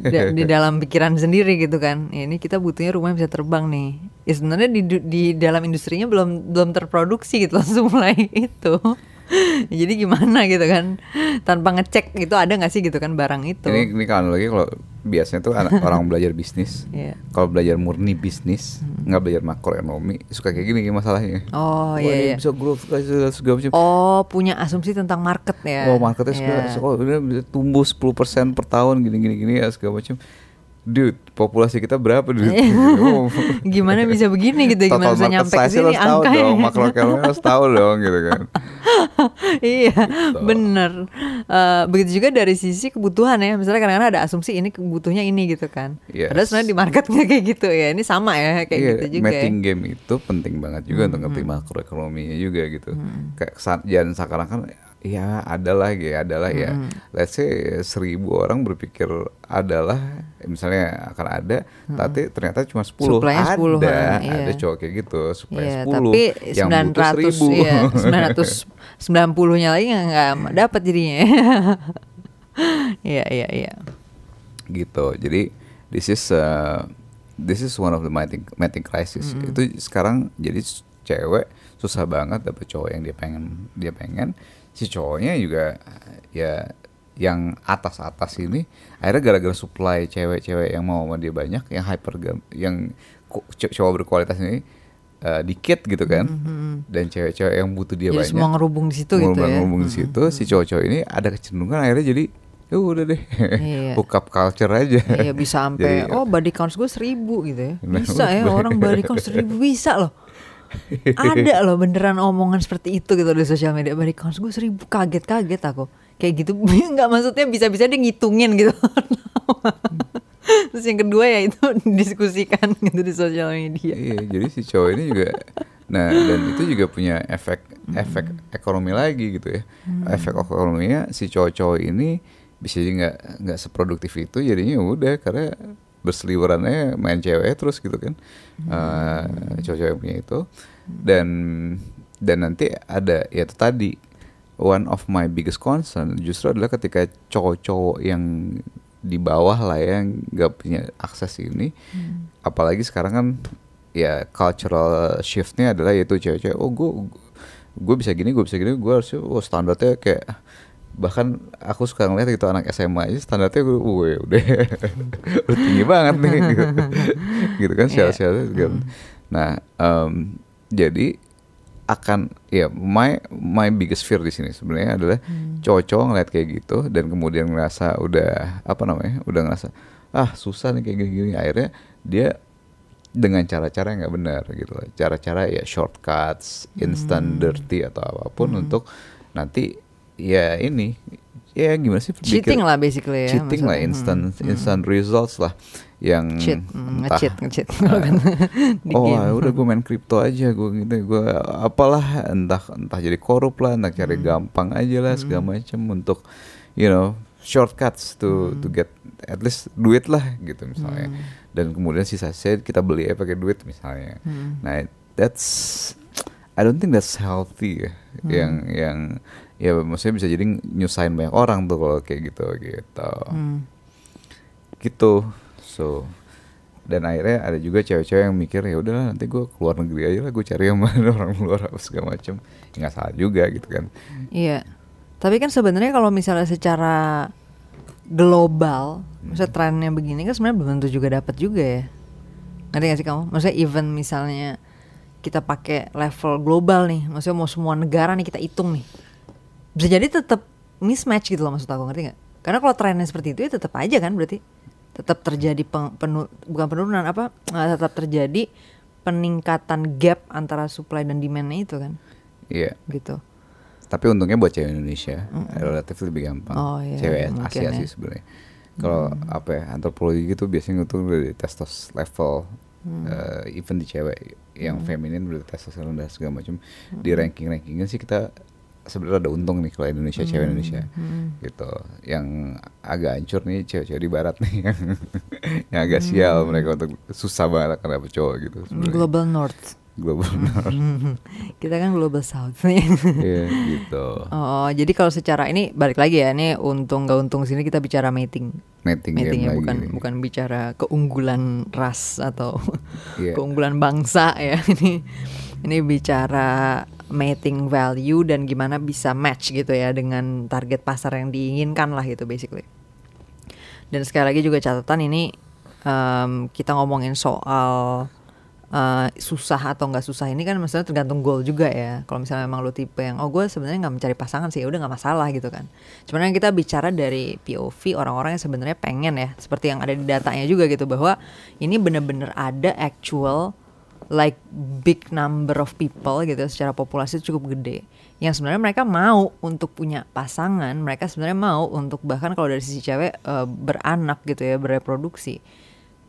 Da- di dalam pikiran sendiri gitu kan. Ya, ini kita butuhnya rumah yang bisa terbang nih. Ya sebenarnya di di dalam industrinya belum belum terproduksi gitu langsung mulai itu. Jadi gimana gitu kan tanpa ngecek itu ada nggak sih gitu kan barang itu. Ini ini kan lagi kalau biasanya tuh anak orang belajar bisnis. Iya. Kalau belajar murni bisnis, nggak belajar makroekonomi, suka kayak gini masalahnya. Oh Wah, iya ini iya. bisa growth segala macam. Oh punya asumsi tentang market ya. Oh marketnya segala, Iya. oh, udah bisa tumbuh 10% per tahun gini gini gini ya segala macam. Dude, populasi kita berapa dude? Oh. gimana bisa begini gitu Total gimana bisa nyampe ke sini angkanya dong, makroekonomi harus tahu dong gitu kan. iya bener Eh, begitu juga dari sisi kebutuhan ya misalnya kadang-kadang ada asumsi ini kebutuhnya ini gitu kan Yes. padahal sebenarnya di market nggak kayak gitu ya ini sama ya kayak Iya, gitu juga ya. mating game itu penting banget juga untuk ngerti makroekonominya juga gitu. Kayak sa- jangan sekarang kan ya adalah ya adalah ya. Let's say seribu orang berpikir adalah misalnya akan ada, tapi ternyata cuma 10 Suplainya ada, 10, kan, iya. ada cowok kayak gitu supaya Iya, 10 tapi yang butuh 900 1000 iya, 990 nya lagi nggak dapat jadinya iya iya iya gitu. Jadi this is uh, this is one of the mating mating crisis. Itu sekarang jadi cewek susah banget dapet cowok yang dia pengen dia pengen. Si cowoknya juga ya yang atas-atas ini akhirnya gara-gara supply cewek-cewek yang mau sama dia banyak, yang hyper yang cowok berkualitas ini uh, dikit gitu kan. Dan cewek-cewek yang butuh dia jadi banyak. semua ngerubung di situ gitu ya ngomong di situ si cowok-cowok ini ada kecenderungan akhirnya jadi ya udah deh Iya. hook up culture aja Iya bisa sampai oh body counts gue seribu gitu ya Nah, bisa ya orang body count seribu bisa loh ada loh beneran omongan seperti itu gitu di sosial media. Counts gue seribu kaget kaget aku. Kayak gitu. Nggak maksudnya bisa bisa dia ngitungin gitu. Terus yang kedua ya itu diskusikan gitu di sosial media. Iya jadi si cowok ini juga nah dan itu juga punya efek efek ekonomi lagi gitu ya. Efek ekonominya si cowok-cowok ini bisa jadi nggak nggak seproduktif itu jadinya udah karena berseliwerannya main cewek terus gitu kan. Eh, cowok-cowok yang punya itu. Dan dan nanti ada ya itu tadi one of my biggest concern justru adalah ketika cowok-cowok yang di bawah lah ya, yang nggak punya akses ini. Apalagi sekarang kan ya cultural shiftnya adalah yaitu cewek-cewek oh gue gue bisa gini gue bisa gini gue harusnya oh standarnya kayak bahkan aku suka ngeliat itu anak SMA aja standarnya gue "Wih, udah udah tinggi banget nih gitu, gitu kan Iya. syarat-syaratnya gitu. nah em, jadi akan ya my my biggest fear di sini sebenarnya adalah cowok-cowok ngeliat kayak gitu dan kemudian ngerasa udah apa namanya udah ngerasa ah susah nih kayak gini-gini. Akhirnya dia dengan cara-cara yang nggak benar gitu loh. Cara-cara ya shortcuts instant dirty atau apa pun untuk nanti ya ini ya gimana sih pikir- cheating lah basically ya cheating lah instant instant results lah yang cheat hmm, entah- nge-cheat nge-cheat di oh game. udah gue main kripto aja gue gitu gue apalah entah entah jadi korup lah entah cari Hmm. gampang aja lah segala macam untuk you know shortcuts to Hmm. to get at least duit lah gitu misalnya dan kemudian sisa saya kita beli ya pakai duit misalnya Hmm. nah that's I don't think that's healthy ya Hmm. yang yang ya maksudnya bisa jadi nyusahin banyak orang tuh kalau kayak gitu gitu Hmm. gitu so dan akhirnya ada juga cewek-cewek yang mikir ya udah nanti gue keluar negeri aja lah gue cari yang mana orang luar apa segala macem ya nggak salah juga gitu kan Iya. Tapi kan sebenarnya kalau misalnya secara global, misalnya trennya begini kan sebenarnya belum tentu juga dapat juga ya. Ngerti gak sih kamu? Maksudnya even misalnya kita pakai level global nih, maksudnya mau semua negara nih kita hitung nih. Bisa jadi tetap mismatch gitu loh maksud aku, ngerti gak? Karena kalau trennya seperti itu ya tetap aja kan berarti. Tetap terjadi peng- penu- bukan penurunan apa eh, tetap terjadi peningkatan gap antara supply dan demandnya itu kan. Iya. Gitu. Tapi untungnya buat cewek Indonesia relatif lebih gampang. Oh, iya, cewek Asia ya. sih sebenarnya. Kalau apa ya antropologi gitu biasanya itu dari testos level eh, even di cewek yang feminin udah testosteron dan segala macam. Di ranking rankingnya sih kita sebenarnya ada untung nih kalau Indonesia cewek Indonesia gitu yang agak hancur nih cewek-cewek di barat nih yang, yang agak sial mereka untuk susah banget karena cowok gitu sebenarnya. Global North. global north Kita kan Global South nih. Iya, gitu Oh, jadi kalau secara ini balik lagi ya, ini untung gak untung sini kita bicara mating. mating game Matingnya lagi bukan nih. bukan bicara keunggulan ras atau Iya. keunggulan bangsa ya. Ini ini bicara mating value dan gimana bisa match gitu ya dengan target pasar yang diinginkan lah gitu basically. Dan sekali lagi juga catatan ini em, kita ngomongin soal eh, susah atau nggak susah ini kan maksudnya tergantung goal juga ya. Kalau misalnya memang lu tipe yang oh gue sebenarnya nggak mencari pasangan sih, ya udah nggak masalah gitu kan. Cuman yang kita bicara dari POV orang-orang yang sebenarnya pengen ya, seperti yang ada di datanya juga gitu bahwa ini bener-bener ada actual like big number of people gitu secara populasi cukup gede. Yang sebenarnya mereka mau untuk punya pasangan mereka sebenarnya mau untuk bahkan kalau dari sisi cewek eh, beranak gitu ya bereproduksi.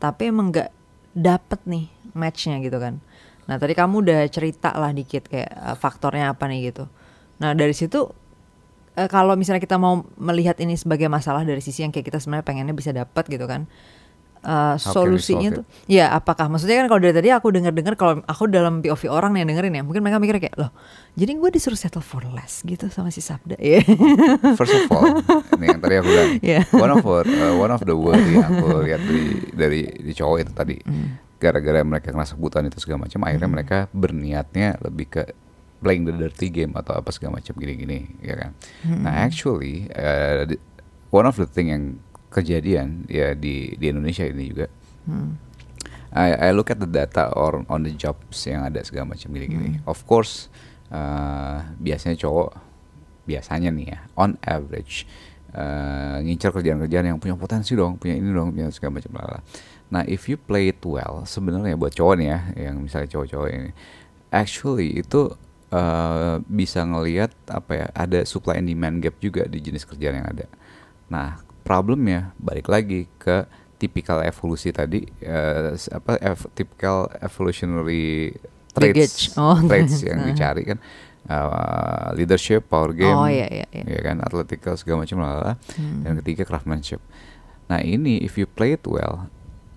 Tapi emang nggak dapet nih matchnya gitu kan. Nah tadi kamu udah cerita lah dikit kayak eh, faktornya apa nih gitu. Nah dari situ eh, kalau misalnya kita mau melihat ini sebagai masalah dari sisi yang kayak kita sebenarnya pengennya bisa dapat gitu kan eh, we solusinya tuh ya apakah maksudnya kan kalau dari tadi aku dengar-dengar kalau aku dalam POV orang yang dengerin ya mungkin mereka mikir kayak loh jadi gue disuruh settle for less gitu sama si Sabda ya First of all, ini yang tadi aku bilang, Iya. one of our- uh, one of the word yang aku lihat dari dari di cowok itu tadi, Hmm. gara-gara mereka ngerasa kebutuhan itu segala macam, akhirnya mereka berniatnya lebih ke playing the dirty game atau apa segala macam gini-gini, ya kan? Hmm. Nah actually, uh, one of the thing yang kejadian ya di di Indonesia ini juga, Hmm. I, I look at the data or on the jobs yang ada segala macam gini-gini. Hmm. Of course, uh, biasanya cowok biasanya nih ya, on average uh, ngincar kerjaan-kerjaan yang punya potensi dong, punya ini dong, punya segala macam lala. Nah, if you play it well, sebenarnya buat cowok nih ya, yang misalnya cowok-cowok ini, actually itu uh, bisa ngelihat apa ya, ada supply and demand gap juga di jenis kerjaan yang ada. Nah, problemnya balik lagi ke tipikal evolusi tadi, s- apa ev- typical evolutionary traits. Oh, traits yang dicari kan, uh, leadership, power game, Oh, iya, iya, iya. ya kan, athletical segala macam lah, Hmm. dan ketiga craftsmanship. Nah ini if you play it well,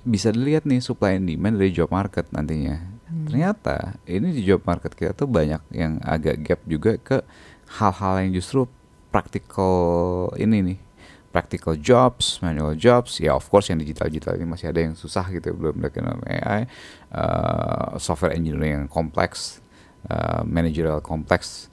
bisa dilihat nih supply and demand dari job market nantinya. Hmm. Ternyata ini di job market kita tuh banyak yang agak gap juga ke hal-hal yang justru practical ini nih practical jobs, manual jobs, ya of course yang digital-digital ini masih ada yang susah gitu belum ada kenal AI, uh, software engineering yang kompleks, uh, managerial kompleks,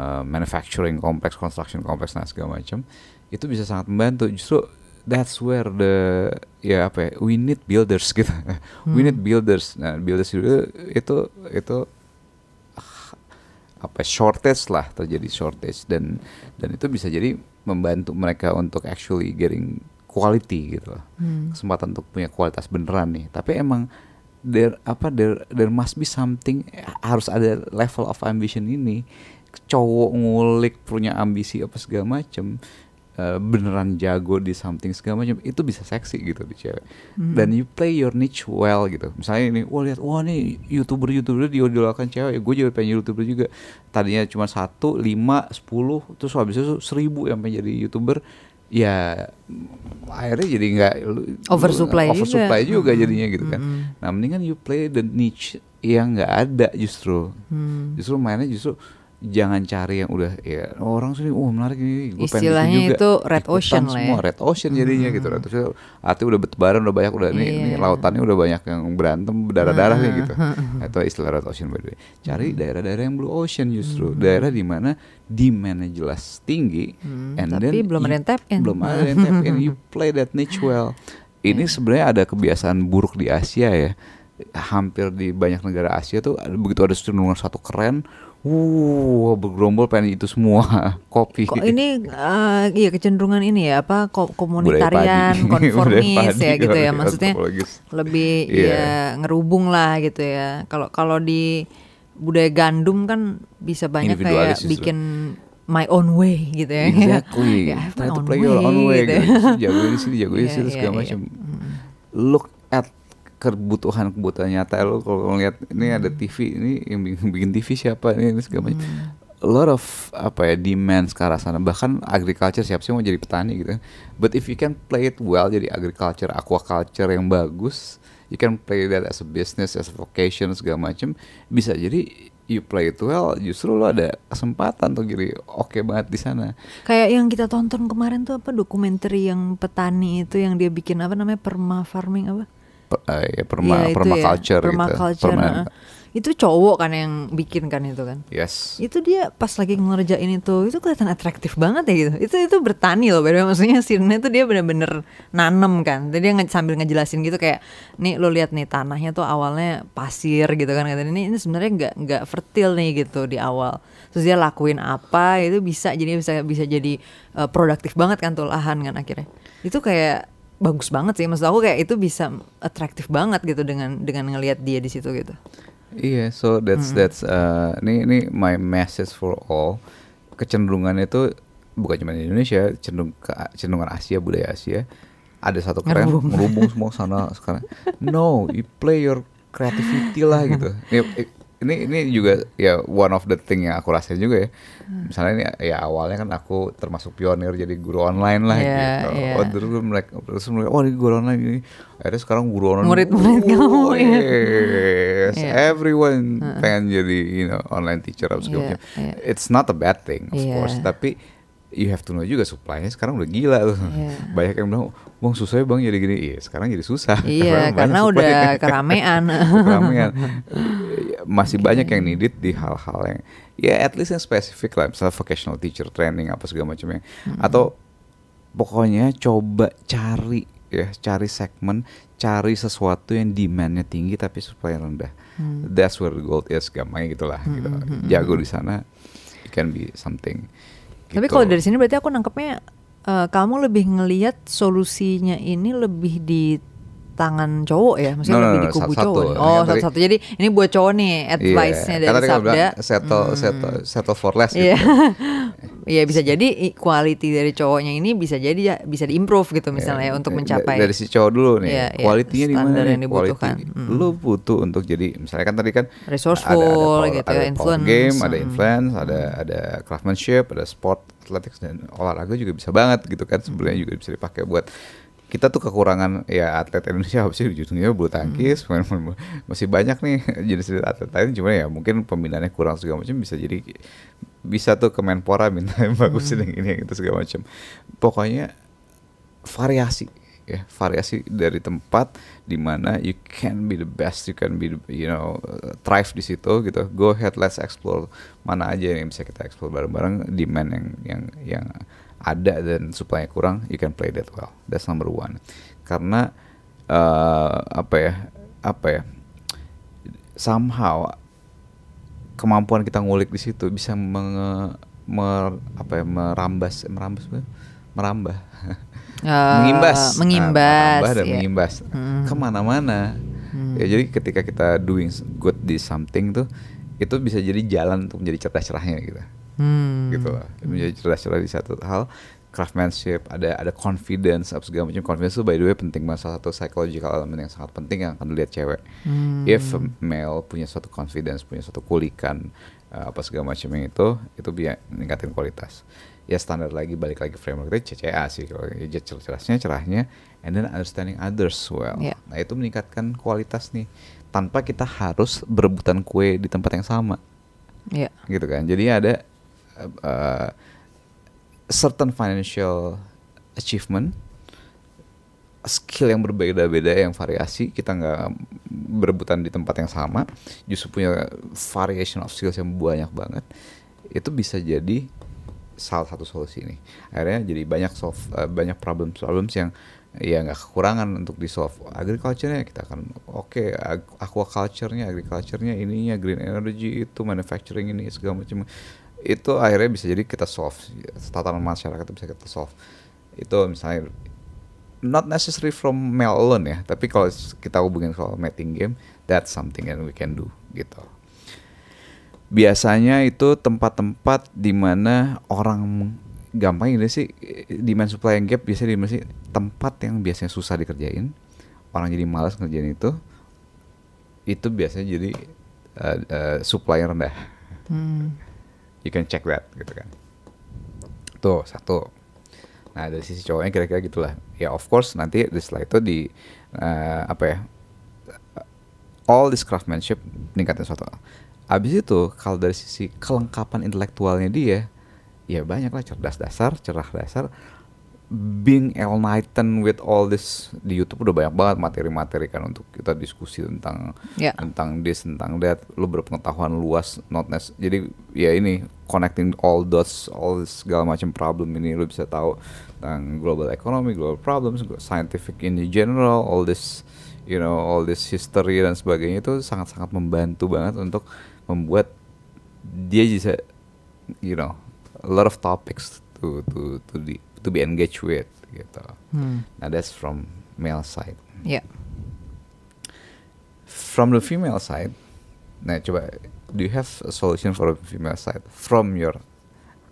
uh, manufacturing kompleks, construction kompleks, nah segala macam. Itu bisa sangat membantu. Justru that's where the ya apa ya, we need builders gitu, we need builders. Nah builders itu itu itu apa shortage lah terjadi shortage. Dan dan itu bisa jadi membantu mereka untuk actually getting quality gitu loh. Hmm. kesempatan untuk punya kualitas beneran nih tapi emang there apa there there must be something harus ada level of ambition ini cowok ngulik punya ambisi apa segala macem eh, beneran jago di something segala macam itu bisa seksi gitu di cewek Hmm. dan you play your niche well gitu misalnya ini wah lihat wah nih youtuber youtuber diidolakan cewek gue juga pengen youtuber juga tadinya cuma satu lima sepuluh terus habis itu seribu yang pengen jadi youtuber ya akhirnya jadi nggak lu- Oversupply juga. oversupply juga Mm-mm. jadinya gitu kan Mm-mm. nah mendingan you play the niche yang nggak ada justru Hmm. justru mainnya justru jangan cari yang udah ya orang sini oh menarik ini gue pengen Istilahnya juga. itu red Ikutan ocean lah ya. semua red ocean jadinya gitu. Red ocean artinya udah bertebaran udah banyak udah nih, nih Iya. lautannya udah banyak yang berantem berdarah-darah nih gitu. Hmm. itu istilah red ocean by the way. Cari daerah-daerah yang blue ocean justru. Daerah di mana demandnya jelas tinggi Hmm, and tapi then belum ada yang tap in. belum ada yang tap in. You play that niche well. Ini sebenarnya ada kebiasaan buruk di Asia ya. Hampir di banyak negara Asia tuh begitu ada cenderungan satu keren Wuh, bergerombol pengen itu semua kopi. Kok ini eh, iya kecenderungan ini ya apa komunitarian, konformis ya gitu ya maksudnya lebih Iya. ya ngerubung lah gitu ya. Kalau kalau di budaya gandum kan bisa banyak kayak bikin my own way gitu ya. Exactly. Ya, I have Try my to own play your own way. gitu. Gitu. Jago di sini, jago di Iya, sini iya, segala iya. macam. Look at kebutuhan kebutuhan nyata lo kalau ngeliat ini ada TV ini yang bikin, bikin TV siapa ini, ini segala macam. A lot of apa ya demand ke arah sana. Bahkan agriculture siapa sih mau jadi petani gitu. But if you can play it well jadi agriculture aquaculture yang bagus you can play that as a business as a vocation segala macam bisa jadi you play it well justru lo ada kesempatan tuh jadi oke banget di sana. Kayak yang kita tonton kemarin tuh apa dokumenter yang petani itu yang dia bikin apa namanya perma farming apa? Eh, ya, perma Iya, itu ya, permaculture gitu permaculture, Perma- heeh. Itu cowok kan yang bikin kan itu kan. yes Itu dia pas lagi ngerjain itu, itu kelihatan atraktif banget ya gitu. Itu itu bertani loh, way. maksudnya scene itu dia bener-bener nanem kan. Jadi dia nge- sambil ngejelasin gitu kayak, nih lo lihat nih tanahnya tuh awalnya pasir gitu kan. Kata dia, ini ini sebenarnya nggak nggak fertil nih gitu di awal. Terus dia lakuin apa itu bisa jadi bisa bisa jadi eh, produktif banget kan tuh lahan kan akhirnya. Itu kayak bagus banget sih maksud aku kayak itu bisa atraktif banget gitu dengan dengan ngelihat dia di situ gitu. Iya, so that's that's uh, ini ini my message for all. Kecenderungan itu bukan cuma di Indonesia, cenderung ke cenderungan Asia budaya Asia. Ada satu keren merubung semua sana sekarang. No, you play your creativity lah gitu. Ya, Ini ini juga ya one of the thing yang aku rasain juga ya. Misalnya ini ya awalnya kan aku termasuk pionir jadi guru online lah Iya, gitu. iya. Oh, terus mereka terus mereka, oh ini guru online ini. Akhirnya sekarang guru online. Murid-murid kamu, Oh, yes. Iya. Everyone pengen jadi you know online teacher apa segala macam. iya. It's not a bad thing of Iya. course, tapi you have to know juga supply-nya sekarang udah gila tuh. Iya. Banyak yang bilang, "Bang, susah ya Bang jadi gini." Iya, sekarang jadi susah. Iya, karena supply. udah keramean. Keramean. Masih banyak yang needed di hal-hal yang ya at least yang spesifik lah, misalnya vocational teacher training apa segala macamnya. Atau pokoknya coba cari ya, cari segmen, cari sesuatu yang demandnya tinggi tapi supply rendah. That's where the gold is, gampangnya gitulah. Gitu. Jago di sana, you can be something. Tapi gitu. kalau dari sini berarti aku nangkepnya eh, kamu lebih ngelihat solusinya ini lebih di tangan cowok ya, maksudnya No, no, lebih no, di kubu satu-satu. cowok. Ini Oh, kan satu-satu. Jadi ini buat cowok nih advice-nya Iya, dari kan tadi kamu Sabda. bilang settle, settle, settle for less gitu. Iya. Iya bisa jadi quality dari cowoknya ini bisa jadi ya bisa diimprove gitu misalnya ya, untuk mencapai dari si cowok dulu nih Iya, iya, kualitinya di mana yang dibutuhkan. Quality. Mm. lu butuh untuk jadi misalnya kan tadi kan Resourceful ada, ada power, gitu ya, ada influence. game ada Mm. influence ada ada craftsmanship ada sport athletics dan olahraga juga bisa banget gitu kan sebenarnya juga bisa dipakai buat kita tuh kekurangan ya atlet Indonesia apa sih ujungnya bulu tangkis Hmm. main- main- masih banyak nih jenis atlet lain cuma ya mungkin pembinaannya kurang segala macam bisa jadi bisa tuh ke Menpora minta yang bagus Hmm. yang ini yang itu segala macam pokoknya variasi ya variasi dari tempat di mana you can be the best you can be the, you know thrive di situ gitu go ahead let's explore mana aja yang bisa kita explore bareng-bareng demand yang yang yang ada dan supply kurang you can play that well. That's number one. Karena uh, apa ya apa ya somehow kemampuan kita ngulik di situ bisa menge, mer- apa ya merambas merambas merambah. Eh, mengimbas. Mengimbas, Nah, merambah dan iya. mengimbas. Hmm. ke mana-mana. Hmm. ya jadi ketika kita doing good di something tuh itu bisa jadi jalan untuk menjadi cerdas-cerahnya gitu Hmm. gitu lah. Menjadi cerdas-cerah di satu hal craftsmanship ada ada confidence apa segala macam. Confidence itu by the way penting banget. Salah satu psychological element yang sangat penting yang akan dilihat cewek. Hmm. if a male punya suatu confidence punya suatu kulikan uh, apa segala macam yang itu itu bisa meningkatin kualitas. Ya standar lagi balik lagi framework itu CCA sih. Kalau ya cerasnya cerahnya and then understanding others well. Yeah. nah itu meningkatkan kualitas nih. Tanpa kita harus berebutan kue di tempat yang sama. Iya. gitu kan. Jadi ada uh, certain financial achievement skill yang berbeda-beda yang variasi kita nggak berebutan di tempat yang sama justru punya variation of skills yang banyak banget itu bisa jadi salah satu solusi nih akhirnya jadi banyak solve uh, banyak problem problems yang ya nggak kekurangan untuk di solve agriculture-nya. Kita akan oke ag- aquaculture-nya agriculture-nya ininya green energy itu manufacturing ini segala macam itu akhirnya bisa jadi kita solve. Tatanan masyarakat bisa kita solve. Itu misalnya not necessary from male alone ya tapi kalau kita hubungin soal mating game that's something that we can do gitu. Biasanya itu tempat-tempat di mana orang gampang ini sih demand supply yang gap biasanya di mana sih tempat yang biasanya susah dikerjain orang jadi malas ngerjain itu itu biasanya jadi uh, uh, supply rendah. Hmm. You can check that gitu kan. Tuh satu. Nah dari sisi cowoknya kira-kira gitulah. Ya of course nanti setelah itu di uh, apa ya all this craftsmanship meningkatin suatu. Abis itu kalau dari sisi kelengkapan intelektualnya dia, ya banyak lah cerdas dasar, cerah dasar, being enlightened with all this di YouTube udah banyak banget materi-materi kan untuk kita diskusi tentang Ya. tentang this tentang that lu berpengetahuan luas not nec- jadi ya ini connecting all dots all this segala macam problem ini lu bisa tahu tentang global economy global problems scientific in general all this you know all this history dan sebagainya itu sangat-sangat membantu banget untuk membuat dia bisa you know a lot of topics to to to di to be engaged with gitu. Hmm. Nah that's from male side. Ya. From the female side, nah coba do you have a solution for the female side from your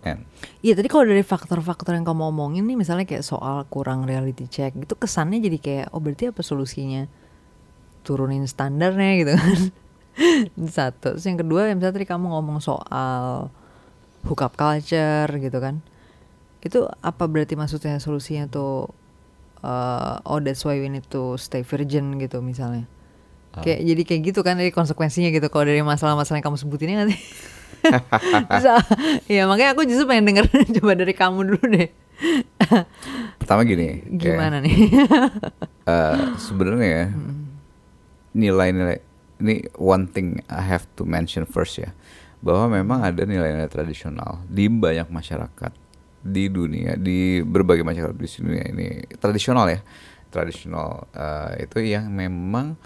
end? Iya tadi kalau dari faktor-faktor yang kamu omongin nih misalnya kayak soal kurang reality check gitu kesannya jadi kayak oh berarti apa solusinya turunin standarnya gitu kan satu terus yang kedua yang misalnya tadi kamu ngomong soal hookup culture gitu kan itu apa berarti maksudnya solusinya tuh uh, oh that's why we need to stay virgin gitu misalnya? Kayak jadi kayak gitu kan dari konsekuensinya gitu kalau dari masalah-masalah yang kamu sebutin ini nanti Terus, ah, ya makanya aku justru pengen denger coba dari kamu dulu deh. Pertama gini, kayak, gimana nih? eh, sebenarnya ya, nilai-nilai ini one thing I have to mention first ya, bahwa memang ada nilai-nilai tradisional di banyak masyarakat di dunia, di berbagai masyarakat di dunia ini. Tradisional ya, tradisional eh, itu yang memang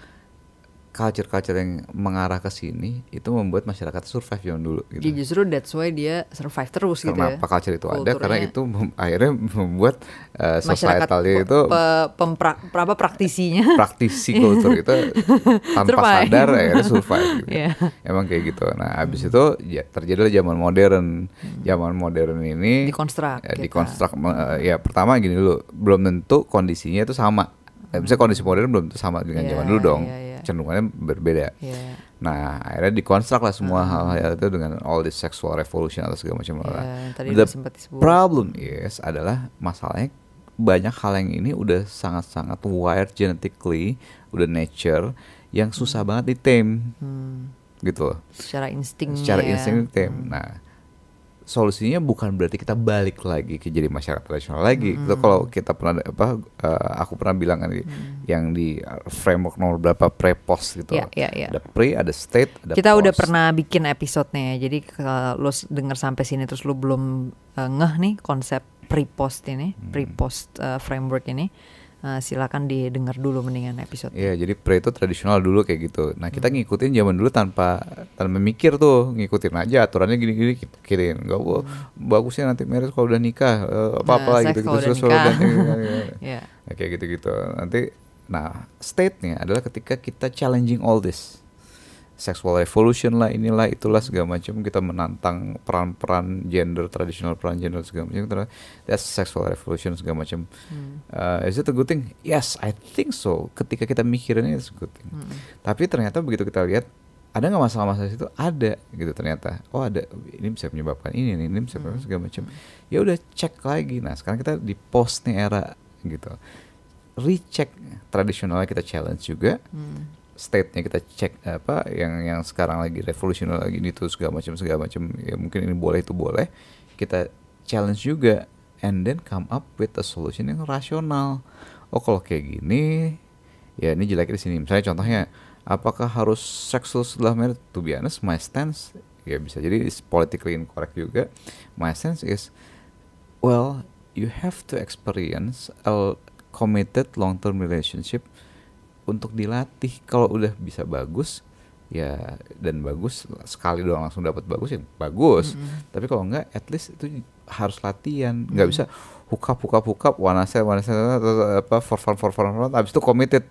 culture-culture yang mengarah ke sini itu membuat masyarakat survive zaman dulu gitu. Jadi justru that's why dia survive terus gitu ya Kenapa culture itu ada? Karena Kulturnya. itu mem- akhirnya membuat uh, masyarakat societal pe- itu pe- pempra- apa praktisinya praktisi kultur itu tanpa Survive. sadar akhirnya survive gitu. Iya. Emang kayak gitu. Nah, habis itu ya terjadilah zaman modern. Zaman modern ini Dikonstruk ya, kita. dikonstruk me- ya pertama gini dulu, belum tentu kondisinya itu sama. Ya, misalnya kondisi modern belum tentu sama dengan Iya, zaman dulu dong. iya, iya. Cenderungannya berbeda. Iya. Nah, akhirnya dikonstruk lah semua Hmm. hal-hal itu dengan all this sexual revolution atau segala macam. Iya, lah. tadi The problem is adalah masalahnya banyak hal yang ini udah sangat-sangat wired genetically, udah nature yang susah banget di tame Hmm, gitu loh. secara insting Secara ya. insting tame. Nah, solusinya bukan berarti kita balik lagi ke jadi masyarakat tradisional lagi. Hmm. Itu kalau kita pernah apa eh, aku pernah bilang kan di- yang di uh, framework nomor berapa pre-post gitu. Iya, iya, iya. Ada pre, ada state, ada Kita udah post. pernah bikin episode-nya ya. Jadi kalau lo denger sampai sini terus lo belum uh, ngeh nih konsep pre-post ini, Hmm. pre-post uh, framework ini, uh, silakan didengar dulu mendingan episode. Iya, jadi pre itu tradisional dulu kayak gitu. Nah, kita Hmm. ngikutin zaman dulu tanpa tanpa mikir tuh, ngikutin aja aturannya gini-gini kita kirim. Gak Hmm. bagusnya nanti marriage kalau udah nikah eh, apa-apa Nah, gitu gitu terus udah Iya. Nah, kayak gitu-gitu. Nanti nah, state-nya adalah ketika kita challenging all this. Sexual revolution lah, inilah itulah segala macam kita menantang peran-peran gender tradisional peran gender segala macam. That's sexual revolution segala macam. Hmm. Uh, is it a good thing? Yes, I think so. Ketika kita mikirinnya it's a good thing. Hmm. Tapi ternyata begitu kita lihat ada nggak masalah-masalah itu ada gitu ternyata. Oh ada ini bisa menyebabkan ini, ini, ini bisa menyebabkan segala macam. Ya udah cek lagi. Nah sekarang kita di post nih era gitu. Recheck tradisionalnya kita challenge juga. Hmm. State-nya kita cek apa yang yang sekarang lagi revolusional lagi ini tuh segala macam segala macam ya mungkin ini boleh itu boleh. Kita challenge juga and then come up with a solution yang rasional. Oh kalau kayak gini ya ini jeleknya di sini. Misalnya contohnya apakah harus seksual setelah married to be honest my stance ya bisa jadi is politically incorrect juga. My stance is well you have to experience a committed long term relationship untuk dilatih. Kalau udah bisa bagus ya dan bagus sekali doang langsung dapat bagus ya bagus. Tapi kalau enggak at least itu harus latihan. Nggak bisa hook up hook up hook up one night stand, one night stand, apa for fun for fun for fun habis itu committed.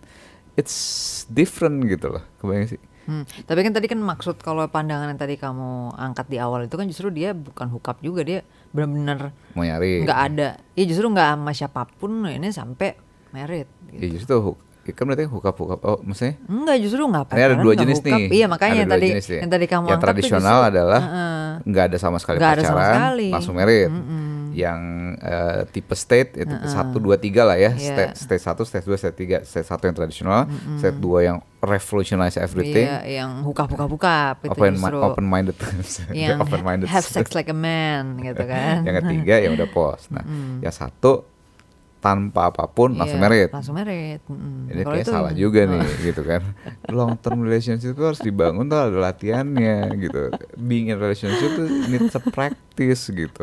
It's different gitu loh kebayang sih? Hmm, tapi kan tadi kan maksud kalau pandangan yang tadi kamu angkat di awal itu kan justru dia bukan hookup juga dia benar-benar mau nyari. nggak ada. Ya justru nggak sama siapa pun ini sampai merit. ya Gitu. justru hook ya kan berarti hookup hookup oh maksudnya Enggak justru nggak Ini ada pacaran, dua jenis hookup. nih. Iya makanya Ada yang tadi jenis nih. yang tadi kamu Yang tradisional justru, adalah Heeh. nggak ada sama sekali ada sama pacaran, sekali. langsung merit. Yang eh, tipe state itu satu dua tiga lah ya. Iya. State state satu, state dua, state tiga. State satu yang tradisional, state dua yang revolutionize everything. Iya, yang hukap-hukap-hukap itu Open justru open minded, yang open minded. have sex like a man gitu kan. yang ketiga ya udah post. Nah, yang satu tanpa apa pun langsung Iya, merit. Langsung merit. mm-mm. Ini kayak itu- salah juga nih gitu kan. Long term relationship itu harus dibangun tuh ada latihannya gitu. Being in relationship tuh needs a practice gitu.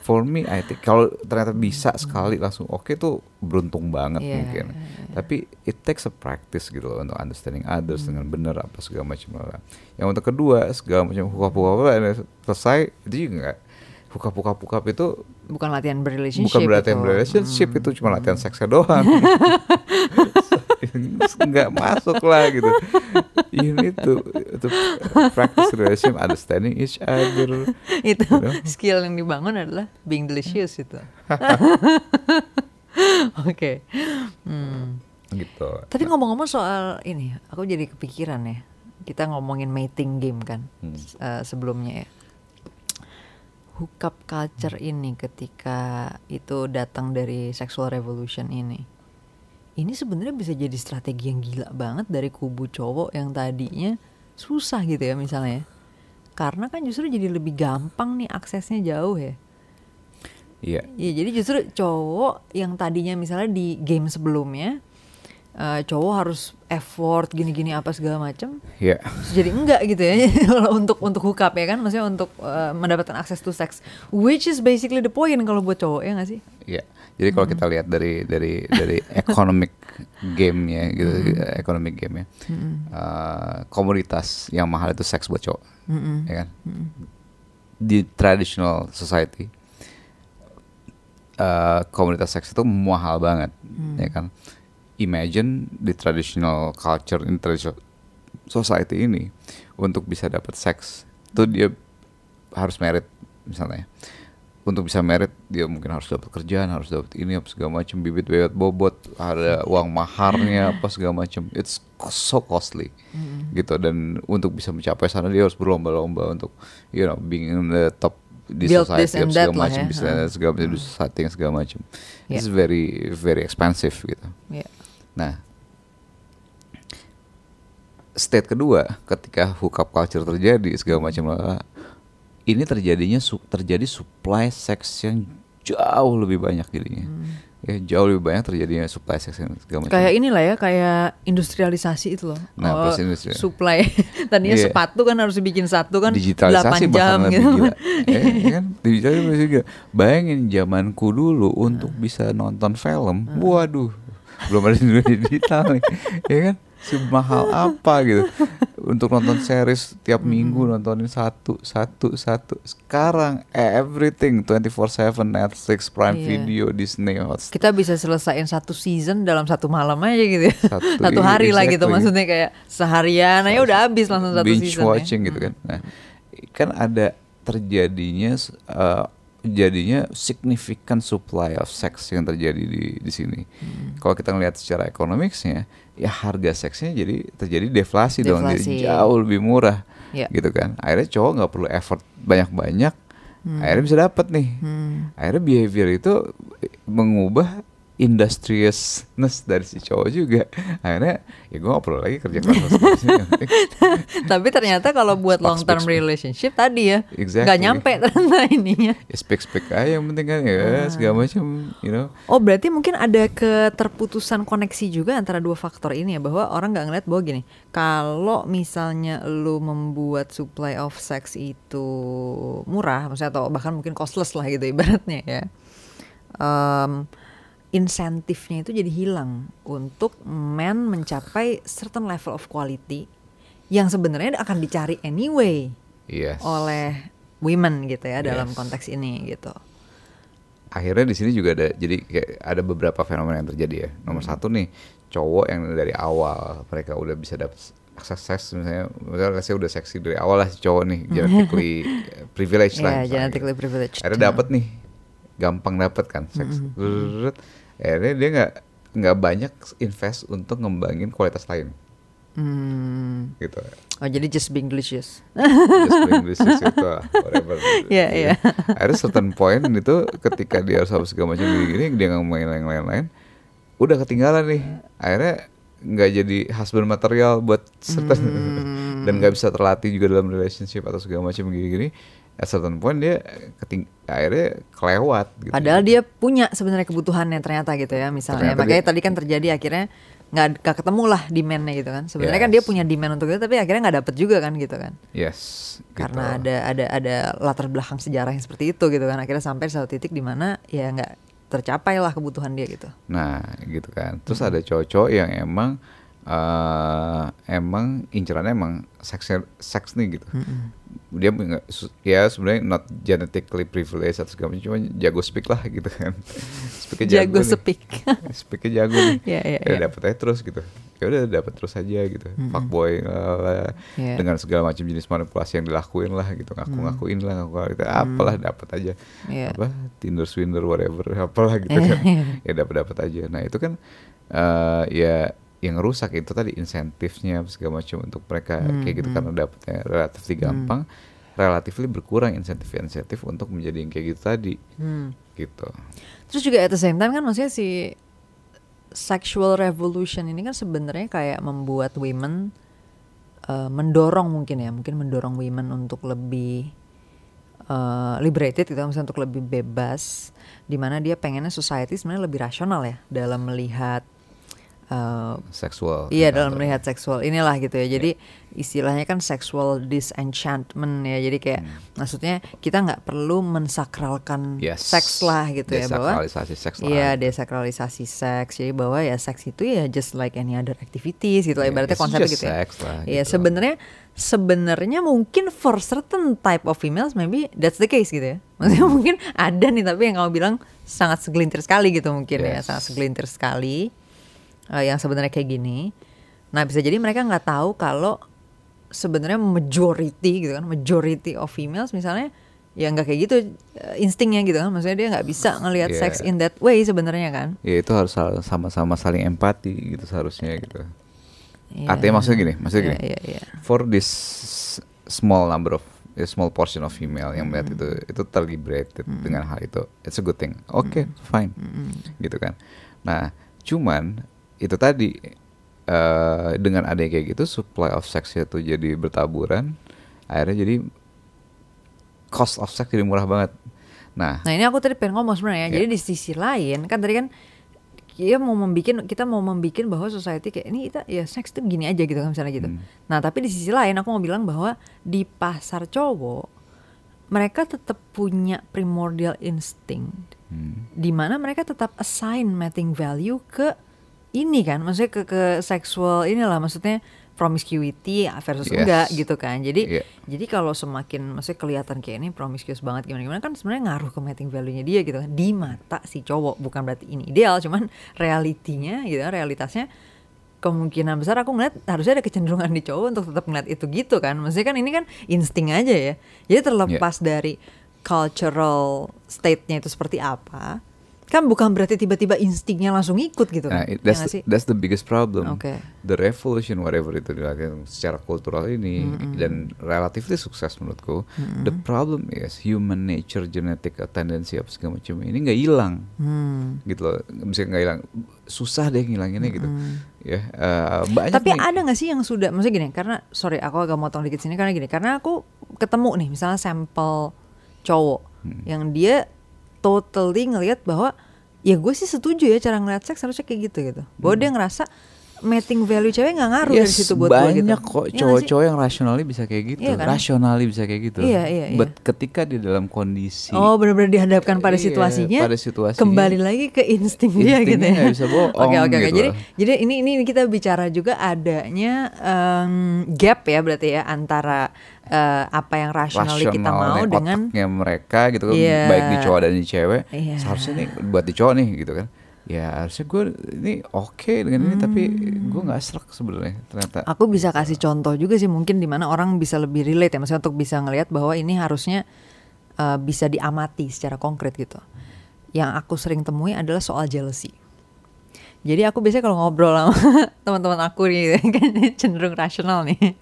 For me I think kalau ternyata bisa sekali langsung oke tuh beruntung banget Iya, mungkin. Tapi it takes a practice gitu loh untuk understanding others Hmm. dengan benar apa segala macam. Yang untuk kedua segala macam hukap-hukap selesai itu juga enggak hukap-hukap-hukap itu bukan latihan berrelationship. bukan berarti itu. relationship Mm. itu cuma latihan seksnya doang nggak masuk lah gitu ini tuh itu practice relationship understanding each other itu You know? skill yang dibangun adalah being delicious itu. Oke. Hmm. gitu Tapi ngomong-ngomong soal ini, aku jadi kepikiran ya. Kita ngomongin mating game kan Hmm. eh, sebelumnya ya. Hookup culture ini ketika itu datang dari sexual revolution ini. Ini sebenarnya bisa jadi strategi yang gila banget dari kubu cowok yang tadinya susah gitu ya misalnya. ya. Karena kan justru jadi lebih gampang nih aksesnya jauh ya. iya Iya, jadi justru cowok yang tadinya misalnya di game sebelumnya eh, cowok harus effort gini-gini apa segala macam, iya. jadi enggak gitu ya. Kalau untuk untuk hookup ya kan, maksudnya untuk eh, mendapatkan akses to sex, which is basically the point kalau buat cowok ya nggak sih? iya. Jadi kalau kita lihat dari dari dari economic game-nya gitu economic game ya uh, komoditas yang mahal itu seks buat cowok ya kan? Di traditional society uh, komunitas seks itu mahal banget ya kan imagine di traditional culture in traditional society ini untuk bisa dapat seks itu dia harus merit misalnya untuk bisa merit dia mungkin harus dapat kerjaan harus dapat ini apa segala macam bibit bebet bobot ada uang maharnya apa segala macam it's so costly gitu dan untuk bisa mencapai sana dia harus berlomba-lomba untuk you know being in the top di Build society apa segala macam ya. bisa Ha. segala macam di society yang segala macam Yeah. it's very very expensive gitu Iya. Nah, state kedua ketika hookup culture terjadi segala macam lah, ini terjadinya terjadi supply seks yang jauh lebih banyak jadinya. Ya, jauh lebih banyak terjadinya supply yang segala macam. Kayak inilah ya, kayak industrialisasi itu loh. Nah, Oh, plus industri. supply. Tadinya Iya. sepatu kan harus dibikin satu kan digitalisasi 8 jam bahkan gitu. gila. Eh, ya kan? Digitalisasi juga. Bayangin zamanku dulu untuk bisa nonton film, waduh, belum ada di dunia digital nih, ya kan? Semahal apa gitu untuk nonton series tiap minggu nontonin satu satu satu. Sekarang everything 24/7 Netflix, Prime Iya. Video, Disney, Hotstar. Kita bisa selesaiin satu season dalam satu malam aja gitu ya. Satu- Satu, hari lah gitu exactly. maksudnya kayak seharian aja udah habis langsung satu binge season watching ya. gitu kan. Nah, kan ada terjadinya uh, jadinya significant supply of sex yang terjadi di di sini. Hmm. Kalau kita ngelihat secara ekonomisnya, ya harga seksnya jadi terjadi deflasi, dong, Deflasi. jadi jauh lebih murah, Ya. gitu kan. Akhirnya cowok nggak perlu effort banyak-banyak, Hmm. akhirnya bisa dapat nih. Akhirnya behavior itu mengubah industriousness dari si cowok juga. Akhirnya ya gue gak perlu lagi kerja keras. Tapi ternyata kalau buat long term relationship tadi ya Exactly. nggak nyampe ternyata ininya. ya spek spek aja yang penting kan ya segala macam you know Oh berarti mungkin ada keterputusan koneksi juga antara dua faktor ini ya bahwa orang nggak ngeliat bahwa gini kalau misalnya lu membuat supply of sex itu murah maksudnya atau bahkan mungkin costless lah gitu ibaratnya ya em, insentifnya itu jadi hilang untuk men mencapai certain level of quality yang sebenarnya akan dicari anyway yes oleh women gitu ya dalam Yes. konteks ini gitu. akhirnya di sini juga ada jadi kayak ada beberapa fenomena yang terjadi ya nomor Hmm. satu nih cowok yang dari awal mereka udah bisa dapat akses seks misalnya misalnya saya udah seksi dari awal lah si cowok nih genetically privilege lah Iya, genetically gitu. privileged. akhirnya dapat nih gampang dapat kan seks Brrrr. Akhirnya dia nggak nggak banyak invest untuk ngembangin kualitas lain Hmm. gitu Oh jadi just being delicious. just bring this is itu whatever Iya, iya. akhirnya certain point itu ketika dia harus apa segala macam gini dia nggak main yang lain-lain udah ketinggalan nih akhirnya nggak jadi husband material buat certain Hmm. dan nggak bisa terlatih juga dalam relationship atau segala macam gini-gini at certain point dia keting akhirnya kelewat gitu. Padahal dia punya sebenarnya kebutuhannya ternyata gitu ya misalnya. Ternyata Makanya dia- tadi kan terjadi akhirnya nggak ketemu lah demandnya gitu kan. Sebenarnya kan Yes. dia punya demand untuk itu tapi akhirnya nggak dapet juga kan gitu kan. yes gitu. Karena ada ada ada latar belakang sejarah yang seperti itu gitu kan. Akhirnya sampai satu titik di mana ya nggak tercapai lah kebutuhan dia gitu. Nah, gitu kan. Terus ada cowok-cowok yang emang eh emang incerannya emang seks seks nih gitu. Dia nggak su- ya sebenarnya not genetically privileged atau segala macam, cuma jago speak lah gitu kan. Speaknya Jago nih. speak. Speaknya jago nih. Iya, iya, ya iya. dapat aja terus gitu. Ya udah dapat terus aja gitu. Fuckboy lalala, Iya. dengan segala macam jenis manipulasi yang dilakuin lah gitu. Ngaku-ngakuin lah, ngaku itu apalah dapat aja. Iya. Apa Tinder swindler whatever apalah gitu kan. ya dapat dapat aja. Nah, itu kan eh ya yang rusak itu tadi insentifnya segala macam untuk mereka Hmm, kayak gitu karena dapatnya relatif gampang, relatif berkurang insentif-insentif untuk menjadi yang kayak gitu tadi. Hmm. Gitu. Terus juga at the same time kan maksudnya si sexual revolution ini kan sebenarnya kayak membuat women uh, mendorong mungkin ya, mungkin mendorong women untuk lebih uh, liberated gitu, misalnya untuk lebih bebas, di mana dia pengennya society sebenarnya lebih rasional ya dalam melihat uh, Seksual. Iya dalam melihat seksual inilah gitu ya. Jadi istilahnya kan sexual disenchantment ya. Jadi kayak maksudnya kita nggak perlu mensakralkan Yes. seks lah gitu ya bahwa Desakralisasi seks lah. Iya desakralisasi seks. Jadi bahwa ya seks itu ya just like any other activities gitu. Yeah, Ibaratnya it's konsepnya just gitu ya. lah, Iya gitu. sebenarnya sebenarnya mungkin for certain type of females maybe that's the case gitu ya. Maksudnya Hmm. mungkin ada nih tapi yang kamu bilang sangat segelintir sekali gitu mungkin ya, Yes. sangat segelintir sekali eh, yang sebenarnya kayak gini. Nah bisa jadi mereka nggak tahu kalau sebenarnya majority gitu kan, majority of females misalnya ya nggak kayak gitu eh, instingnya gitu kan, maksudnya dia nggak bisa ngelihat Yeah. seks in that way sebenarnya kan. Ya itu harus sama-sama saling empati gitu seharusnya gitu. Iya. Artinya maksudnya gini, maksudnya Iya, gini. iya, iya. For this small number of a small portion of female yang melihat itu itu terliberated dengan hal itu, it's a good thing. Oke, fine. Gitu kan. Nah, cuman itu tadi eh, dengan adanya kayak gitu supply of sex itu jadi bertaburan, akhirnya jadi cost of sex jadi murah banget. Nah, Nah ini aku tadi pengen ngomong sebenarnya. Iya. Jadi di sisi lain kan tadi kan dia mau membikin kita mau membikin bahwa society kayak ini kita ya seks tuh gini aja gitu kan misalnya gitu. Hmm. Nah tapi di sisi lain aku mau bilang bahwa di pasar cowok mereka tetap punya primordial instinct hmm, di mana mereka tetap assign mating value ke ini kan maksudnya ke ke seksual inilah maksudnya promiscuity versus Yes. enggak gitu kan. Jadi Iya. jadi kalau semakin maksudnya kelihatan kayak ini promiscuous banget gimana gimana kan sebenarnya ngaruh ke mating value-nya dia gitu kan. Di mata si cowok bukan berarti ini ideal cuman realitinya gitu kan, realitasnya kemungkinan besar aku ngeliat harusnya ada kecenderungan di cowok untuk tetap ngeliat itu gitu kan. Maksudnya kan ini kan insting aja ya. Jadi terlepas dari cultural state-nya itu seperti apa kan bukan berarti tiba-tiba instingnya langsung ikut gitu Nah, kan it- ya that's nggak the, sih that's the biggest problem. Oke. The revolution whatever itu dilakukan secara kultural ini dan relatively sukses menurutku. The problem is human nature, genetic tendency apa segala macam ini nggak hilang, Hmm. gitu loh. Bisa nggak hilang, susah deh ngilanginnya gitu. Ya eh, banyak. Tapi nih- ada nggak sih yang sudah, maksudnya gini, karena sorry aku agak motong dikit sini karena gini, karena aku ketemu nih misalnya sampel cowok Hmm. yang dia totally ngelihat bahwa ya gue sih setuju ya cara ngeliat seks harusnya kayak gitu gitu, bahwa dia ngerasa mating value cewek nggak ngaruh dari Yes, situ buat gitu. banyak kok Iya cowok-cowok yang rationally bisa kayak gitu, Iya kan? rationally bisa kayak gitu. Iya, iya, iya. But ketika di dalam kondisi Oh benar-benar dihadapkan pada Iya, situasinya, pada situasinya. kembali lagi ke insting dia gitu ya. bisa bohong Oke oke oke. gitu Jadi jadi ini ini kita bicara juga adanya em, gap ya berarti ya antara eh, apa yang rasionally kita mau rasionalnya dengan otaknya mereka gitu kan Iya. baik di cowok dan di cewek Iya. seharusnya nih buat di cowok nih gitu kan ya harusnya gue ini oke dengan ini tapi gue nggak serak sebenarnya ternyata Aku bisa kasih contoh juga sih mungkin di mana orang bisa lebih relate ya, maksudnya untuk bisa ngelihat bahwa ini harusnya uh, bisa diamati secara konkret gitu. Yang aku sering temui adalah soal jealousy. Jadi aku biasanya kalau ngobrol sama teman-teman aku nih kan cenderung rasional nih,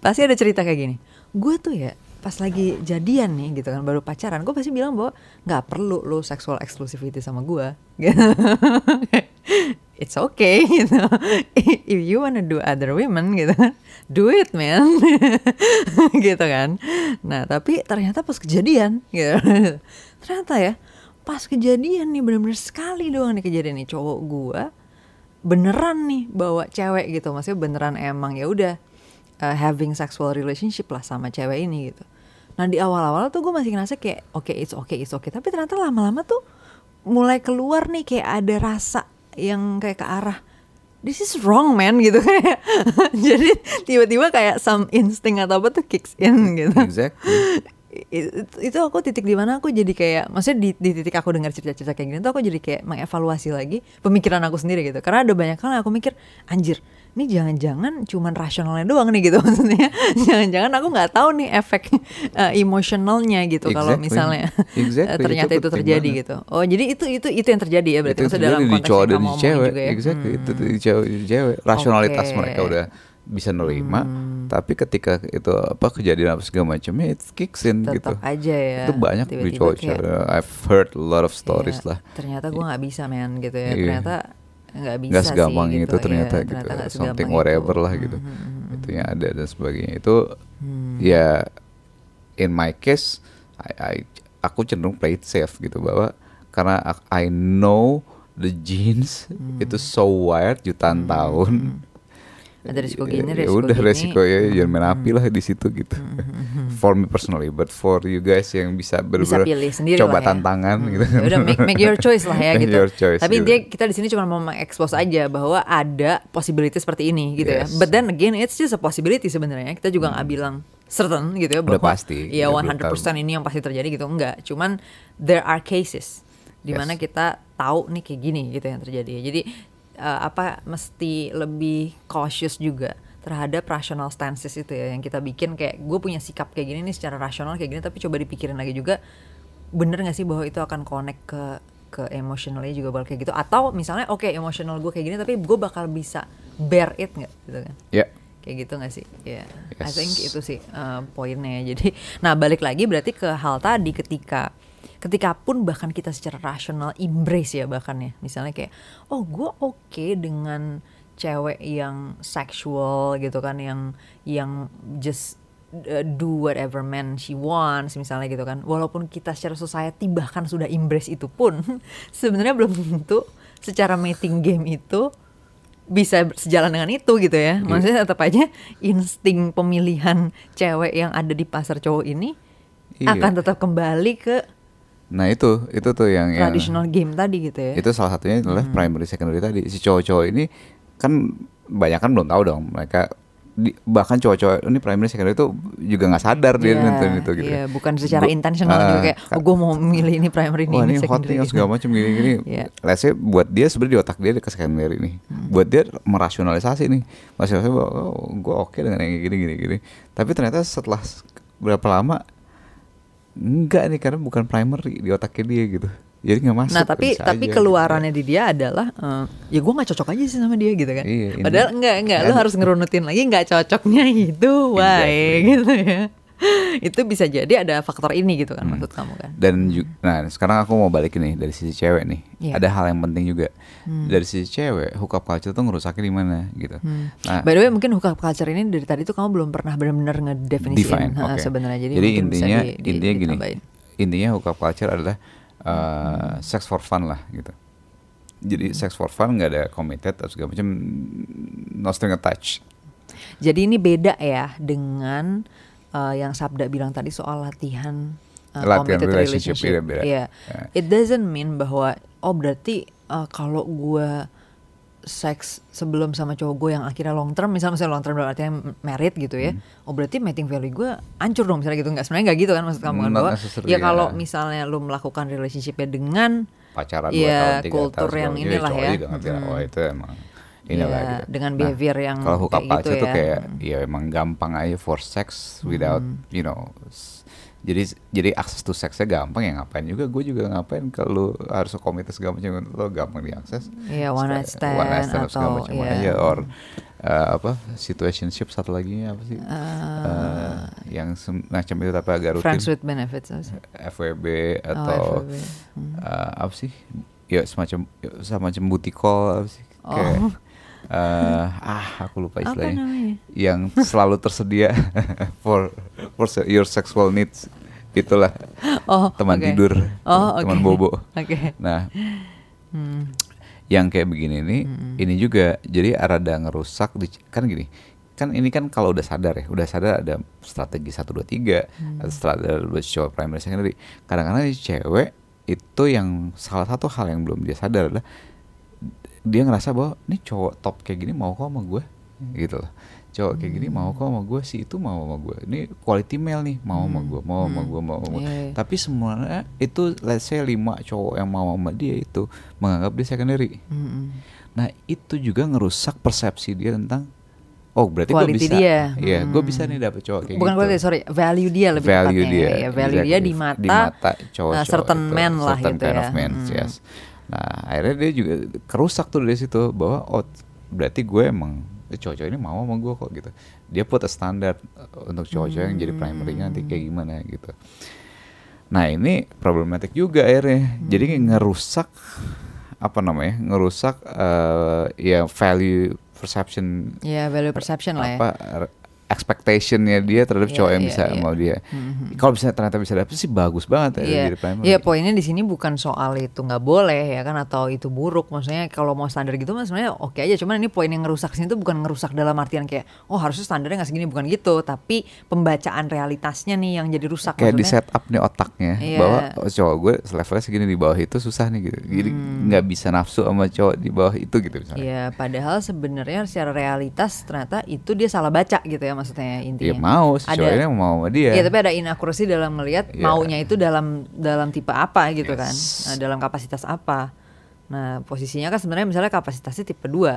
pasti ada cerita kayak gini. Gue tuh ya pas lagi jadian nih gitu kan baru pacaran, gue pasti bilang bahwa nggak perlu lo sexual exclusivity sama gue. It's okay gitu. If you wanna do other women gitu kan, do it man. gitu kan. Nah tapi ternyata pas kejadian gitu. ternyata ya pas kejadian nih bener-bener sekali doang nih kejadian nih cowok gua beneran nih bawa cewek gitu maksudnya beneran emang ya udah uh, having sexual relationship lah sama cewek ini gitu. Nah di awal-awal tuh gue masih ngerasa kayak oke okay, it's okay it's okay tapi ternyata lama-lama tuh mulai keluar nih kayak ada rasa yang kayak ke arah this is wrong man gitu. Kayak jadi tiba-tiba kayak some instinct atau apa tuh kicks in gitu. Exactly. Itu, itu aku titik di mana aku jadi kayak maksudnya di, di titik aku dengar cerita-cerita kayak gini tuh aku jadi kayak mengevaluasi lagi pemikiran aku sendiri gitu. Karena ada banyak hal yang aku mikir anjir ini jangan-jangan cuman rasionalnya doang nih gitu maksudnya jangan-jangan aku nggak tahu nih efek uh, emosionalnya gitu kalau Exactly. misalnya Exactly, ternyata itu itu, terjadi banget. gitu oh jadi itu itu itu yang terjadi ya berarti itu maksudnya dalam terjadi di konteks cowok dan di cewek juga ya exactly Hmm. itu di cewek di cewek rasionalitas Oke. mereka udah bisa nerima Hmm. tapi ketika itu apa kejadian apa segala macamnya it kicks in gitu tetap aja ya itu banyak di tiba-tiba cowok kayak, cewek I've heard a lot of stories Iya, lah ternyata gue nggak bisa men gitu ya Iya. ternyata nggak bisa nggak segampang sih, itu gitu. ternyata Iya, gitu ternyata something whatever itu. lah gitu Hmm, hmm, hmm, itu yang ada dan sebagainya itu Hmm. ya in my case I, I- aku cenderung play it safe gitu bahwa karena I know the genes Hmm. itu so wired jutaan tahun Ada risiko gini, ya risiko udah gini. resiko ya jangan main api lah di situ gitu for me personally but for you guys yang bisa Hmm, bisa bener pilih sendiri coba lah ya. tantangan Hmm, gitu ya udah make, make your choice lah ya Make gitu. your choice, Tapi gitu. dia kita di sini cuma mau mengekspos aja bahwa ada possibility seperti ini gitu Yes. ya. But then again it's just a possibility sebenarnya. Kita juga nggak bilang certain gitu ya Udah bahwa pasti, Iya kita belum 100% ini yang pasti terjadi gitu enggak. Cuman there are cases di Yes. mana kita tahu nih kayak gini gitu yang terjadi. Jadi eh, apa mesti lebih cautious juga terhadap rational stances itu ya yang kita bikin kayak gue punya sikap kayak gini nih secara rasional kayak gini tapi coba dipikirin lagi juga. Bener gak sih bahwa itu akan connect ke ke emotionalnya juga bakal kayak gitu? Atau misalnya oke emosional gue kayak gini tapi gue bakal bisa bear it nggak? Gitu kan? Ya. Kayak gitu gak sih? Ya. I Yes. think itu sih uh, poinnya jadi nah balik lagi berarti ke hal tadi ketika ketika pun bahkan kita secara rasional embrace ya bahkan ya misalnya kayak oh gue oke dengan cewek yang sexual gitu kan yang yang just uh, do whatever man she wants misalnya gitu kan walaupun kita secara society bahkan sudah embrace itu pun sebenarnya belum tentu secara mating game itu bisa sejalan dengan itu gitu ya. Maksudnya tetap aja insting pemilihan cewek yang ada di pasar cowok ini Iya. akan tetap kembali ke nah itu itu tuh yang yang traditional game tadi gitu ya. itu salah satunya adalah primary secondary tadi si cowok-cowok ini kan banyak kan belum tahu dong mereka di- bahkan cowok-cowok ini primary secondary itu juga nggak sadar dia Iya, nentuin itu gitu iya, bukan secara intentional ah, juga kayak oh gue mau milih ini primary ini hot secondary nih gitu. segala macam gini-gini. Iya. Let's say buat dia sebenarnya di otak dia di ke secondary nih. Hmm. Buat dia merasionalisasi nih. Merasionalisasi bahwa oh, gue oke dengan yang gini gini gini. Tapi ternyata setelah berapa lama enggak nih karena bukan primary di otaknya dia gitu. Jadi nggak masuk. Nah tapi tapi aja, keluarannya di dia adalah eh, ya gue nggak cocok aja sih sama dia gitu kan. Iya, Padahal enggak enggak lu kan- harus ngerunutin lagi nggak cocoknya itu, why Exactly. gitu ya. itu bisa jadi ada faktor ini gitu kan Hmm. maksud kamu kan. Dan ju- nah sekarang aku mau balik nih dari sisi cewek nih. Iya. Ada hal yang penting juga. Hmm. Dari sisi cewek, hookup culture tuh ngerusaknya di mana gitu. Hmm. Nah, By the way mungkin hookup culture ini dari tadi tuh kamu belum pernah benar-benar ngedefinisiin ha, oke. sebenarnya jadi, Jadi intinya di- di- intinya gini. ditambahin. Intinya hookup culture adalah uh, sex for fun lah gitu. Jadi sex for fun nggak ada committed atau segala macam no string attached. Jadi ini beda ya dengan uh, yang Sabda bilang tadi soal latihan uh, Latihan relationship, relationship. iya, beda. Iya. Ya. It doesn't mean bahwa oh berarti uh, kalau gue seks sebelum sama cowok gue yang akhirnya long term misalnya misalnya long term berarti married gitu ya oh berarti mating value gue hancur dong misalnya gitu nggak sebenarnya nggak gitu kan maksud kamu kan bahwa ya kalau ya. misalnya lu melakukan relationshipnya dengan pacaran dua Iya, tahun kultur tahun yang macam, inilah ya. juga Mm-mm. oh itu emang inilah Iya, gitu. dengan behavior yang kalau hookup kayak gitu culture tuh ya. kayak ya emang gampang aja for sex without you know jadi jadi akses to seksnya gampang ya ngapain juga gue juga ngapain kalau harus komite segala macam lo gampang diakses Iya, one night stand one night stand segala atau, macam iya. aja or uh, apa situationship satu lagi apa sih Uh, yang semacam itu tapi agak rutin Friends with benefits sih? FWB Oh, atau FWB. Hmm. uh, apa sih ya semacam semacam booty call apa sih Oh. kayak uh, ah aku lupa istilahnya. yang selalu tersedia for for your sexual needs. Itulah. Oh, teman oke. tidur. Oh, teman bobo. Oke. nah Hmm. yang kayak begini nih ini juga jadi rada ngerusak di, kan gini kan ini kan kalau udah sadar ya udah sadar ada strategi satu dua tiga ada strategi cowok primary secondary. Kadang-kadang cewek itu yang salah satu hal yang belum dia sadar adalah dia ngerasa bahwa nih cowok top kayak gini mau kok sama gue gitu loh cowok kayak gini mau kok sama gue si itu mau sama gue ini quality male nih mau sama gue mau sama gue mau sama gue Iya, iya. tapi semuanya itu let's say lima cowok yang mau sama dia itu menganggap dia secondary Mm-mm. Nah itu juga ngerusak persepsi dia tentang oh berarti gue bisa, dia. gue Hmm. bisa nih dapet cowok kayak Bukan gitu. quality, sorry, value dia lebih value tepatnya. dia, Ya, value dia exactly. di mata, di mata cowok, uh, certain men lah certain gitu kind ya. of men, Hmm. yes. Nah akhirnya dia juga kerusak tuh dari situ bahwa oh berarti gue emang eh, cowok-cowok ini mau sama gue kok gitu. Dia put a standard uh, untuk cowok-cowok yang jadi primary nanti kayak Hmm. gimana gitu. Nah ini problematik juga akhirnya. Jadi Hmm. ngerusak apa namanya? Ngerusak uh, ya value perception Ya, value perception lah ya. Expectationnya dia terhadap Iya, cowok yang iya, bisa iya. mau dia. Mhm. Kalau bisa ternyata bisa dapet sih bagus banget ya jadi primary. iya poinnya di sini bukan soal itu nggak boleh ya kan atau itu buruk. Maksudnya kalau mau standar gitu mas sebenarnya oke aja. Cuman ini poin yang ngerusak sini tuh bukan ngerusak dalam artian kayak oh harusnya standarnya nggak segini bukan gitu. Tapi pembacaan realitasnya nih yang jadi rusak. kayak di maksudnya. set up nih otaknya Iya. bahwa oh, cowok gue levelnya segini di bawah itu susah nih gitu. Jadi nggak bisa nafsu sama cowok di bawah itu gitu misalnya. Hmm. Iya, padahal sebenarnya secara realitas ternyata itu dia salah baca gitu ya maksudnya intinya. Dia mau Ada- ini mau sama dia. Iya, tapi ada inakurasi dalam melihat Iya. maunya itu dalam dalam tipe apa gitu kan. Yes. Nah, dalam kapasitas apa. Nah, posisinya kan sebenarnya misalnya kapasitasnya tipe 2.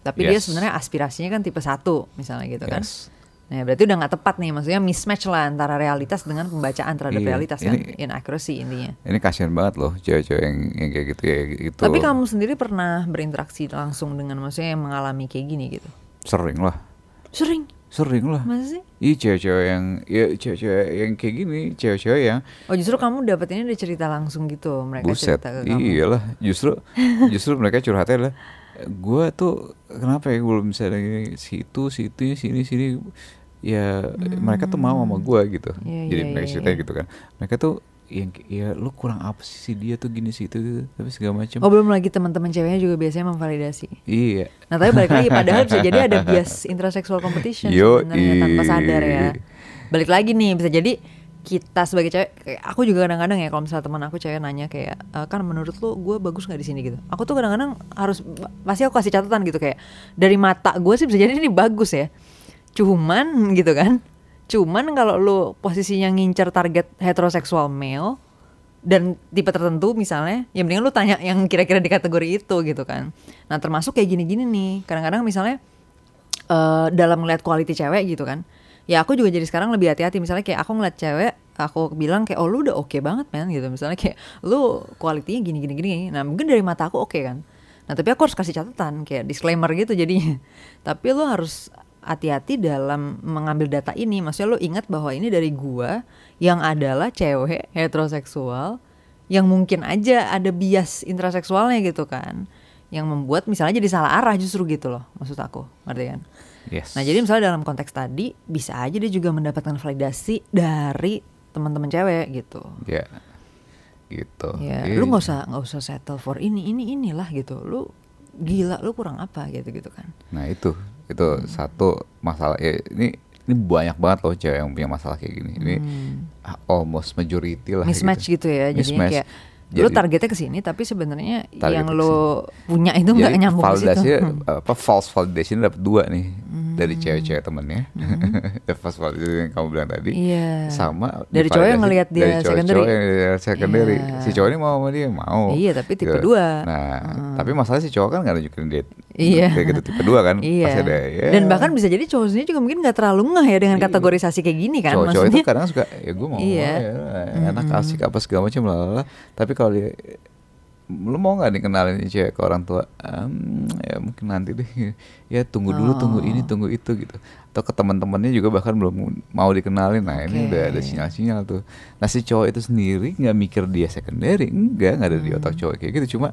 Tapi dia Yes. sebenarnya aspirasinya kan tipe 1 misalnya gitu kan. Yes. Nah, berarti udah nggak tepat nih, maksudnya mismatch lah antara realitas dengan pembacaan terhadap Iya, realitas kan, ini- inaccuracy intinya. Ini kasihan banget loh cewek-cewek yang, yang kayak gitu ya gitu. Tapi kamu sendiri pernah berinteraksi langsung dengan maksudnya yang mengalami kayak gini gitu? sering lah. Sering, Sering lah. masa sih? Iya cewek-cewek yang ya cewek-cewek yang kayak gini, cewek-cewek yang Oh justru kamu dapat ini udah cerita langsung gitu mereka Buset, cerita ke kamu. iyalah. Justru justru mereka curhatnya adalah gue tuh kenapa ya gue belum bisa lagi si itu si itu sini sini ya mereka tuh mau sama gue gitu. Hmm. Iya, Jadi iya, mereka iya, ceritanya iya. gitu kan. Mereka tuh yang ya lu kurang apa sih si dia tuh gini sih itu gitu. tapi segala macam. Oh belum lagi teman-teman ceweknya juga biasanya memvalidasi. Iya. Nah tapi balik lagi padahal bisa jadi ada bias intrasexual competition Yo, sebenarnya tanpa sadar ya. Balik lagi nih bisa jadi kita sebagai cewek, kayak aku juga kadang-kadang ya kalau misalnya teman aku cewek nanya kayak "E, kan menurut lo gue bagus nggak di sini gitu. Aku tuh kadang-kadang harus pasti aku kasih catatan gitu kayak dari mata gue sih bisa jadi ini bagus ya. Cuman gitu kan. Cuman kalau lu posisinya ngincer target heteroseksual male dan tipe tertentu misalnya, ya mendingan lu tanya yang kira-kira di kategori itu gitu kan. Nah termasuk kayak gini-gini nih, kadang-kadang misalnya eh dalam ngeliat quality cewek gitu kan, ya aku juga jadi sekarang lebih hati-hati. Misalnya kayak aku ngeliat cewek, aku bilang kayak oh lu udah oke banget men gitu, misalnya kayak lu kualitinya gini-gini gini, nah mungkin dari mata aku oke kan, nah tapi aku harus kasih catatan kayak disclaimer gitu jadinya, tapi lu harus hati-hati dalam mengambil data ini. Maksudnya lo ingat bahwa ini dari gua yang adalah cewek heteroseksual yang mungkin aja ada bias intraseksualnya gitu kan. Yang membuat misalnya jadi salah arah justru gitu loh maksud aku. Ngerti kan? Yes. Nah, jadi misalnya dalam konteks tadi bisa aja dia juga mendapatkan validasi dari teman-teman cewek gitu. ya gitu. Ya, Iya. lu nggak usah nggak usah settle for ini ini inilah gitu. Lu gila, lu kurang apa gitu gitu kan. Nah itu itu Hmm. satu masalah ya ini ini banyak banget loh cewek yang punya masalah kayak gini. Ini ah, almost majority lah. Hmm. mismatch gitu, ya jadinya Mismatch. kayak lu Jadi- targetnya ke sini tapi sebenarnya yang lo punya itu nggak nyambung ke situ. validasinya Hmm. apa false validation dapat dua nih. Dari cewek-cewek temennya, the first validation yang kamu bilang tadi, Iya. sama Dari cowok yang ngelihat dia dari cowok- secondary. cowok yang secondary. Iya. Si cowok ini mau sama dia mau. Iya, tapi tipe Gitu. dua. Nah, tapi masalah si cowok kan gak nunjukin dia Iya. kayak gitu tipe dua kan, Iya. pasti ada. ya. Dan bahkan bisa jadi cowok sendiri juga mungkin nggak terlalu ngeh ya dengan kategorisasi kayak gini kan. cowok-cowok Maksudnya itu kadang suka ya gue mau Iya. ya, enak asik apa segala macam lalala tapi kalau dia lu mau nggak dikenalin ini cewek ke orang tua? Em, ya mungkin nanti deh. Ya tunggu dulu tunggu ini Oh. tunggu itu gitu. Atau ke teman-temannya juga bahkan belum mau dikenalin. Nah ini Oke. udah ada sinyal-sinyal tuh. Nah si cowok itu sendiri nggak mikir dia secondary. Enggak nggak ada di Hmm. otak cowok kayak gitu. Cuma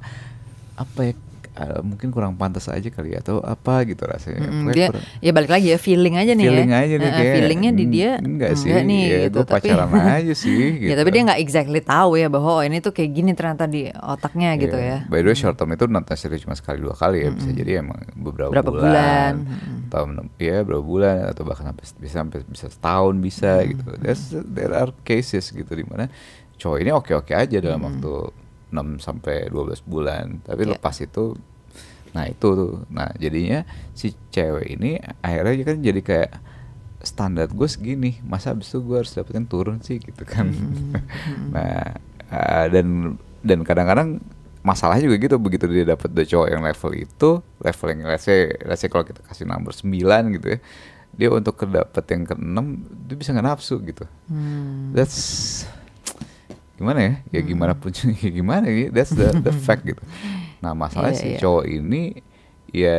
apa ya eh, mungkin kurang pantas aja kali ya atau apa gitu rasanya Pokoknya dia kurang- ya balik lagi ya feeling aja nih feeling ya. aja nih Eh, kayak feelingnya di "Hmm, dia enggak sih nih ya, gitu gue pacaran aja sih gitu. ya tapi dia nggak exactly tahu ya bahwa oh, ini tuh kayak gini ternyata di otaknya gitu Iya. ya. By the way short term itu not necessarily cuma sekali dua kali ya bisa jadi emang beberapa Berapa bulan, bulan, atau ya berapa bulan atau bahkan sampai bisa sampai bisa setahun bisa gitu. There's, there are cases gitu di mana cowok ini oke oke aja dalam waktu 6 sampai 12 bulan. Tapi Iya. lepas itu nah itu tuh. Nah jadinya si cewek ini akhirnya kan jadi kayak standar gue segini masa abis itu gue harus dapetin turun sih gitu kan. Nah uh, dan dan kadang-kadang masalahnya juga gitu begitu dia dapet the cowok yang level itu level yang let's say, let's say kalau kita kasih nomor 9 gitu ya dia untuk kedapet yang ke-6 dia bisa nggak nafsu gitu. Hmm. that's gimana ya? Ya gimana pun ya gimana ya? That's the the fact gitu. Nah masalahnya Iya, si iya. cowok ini ya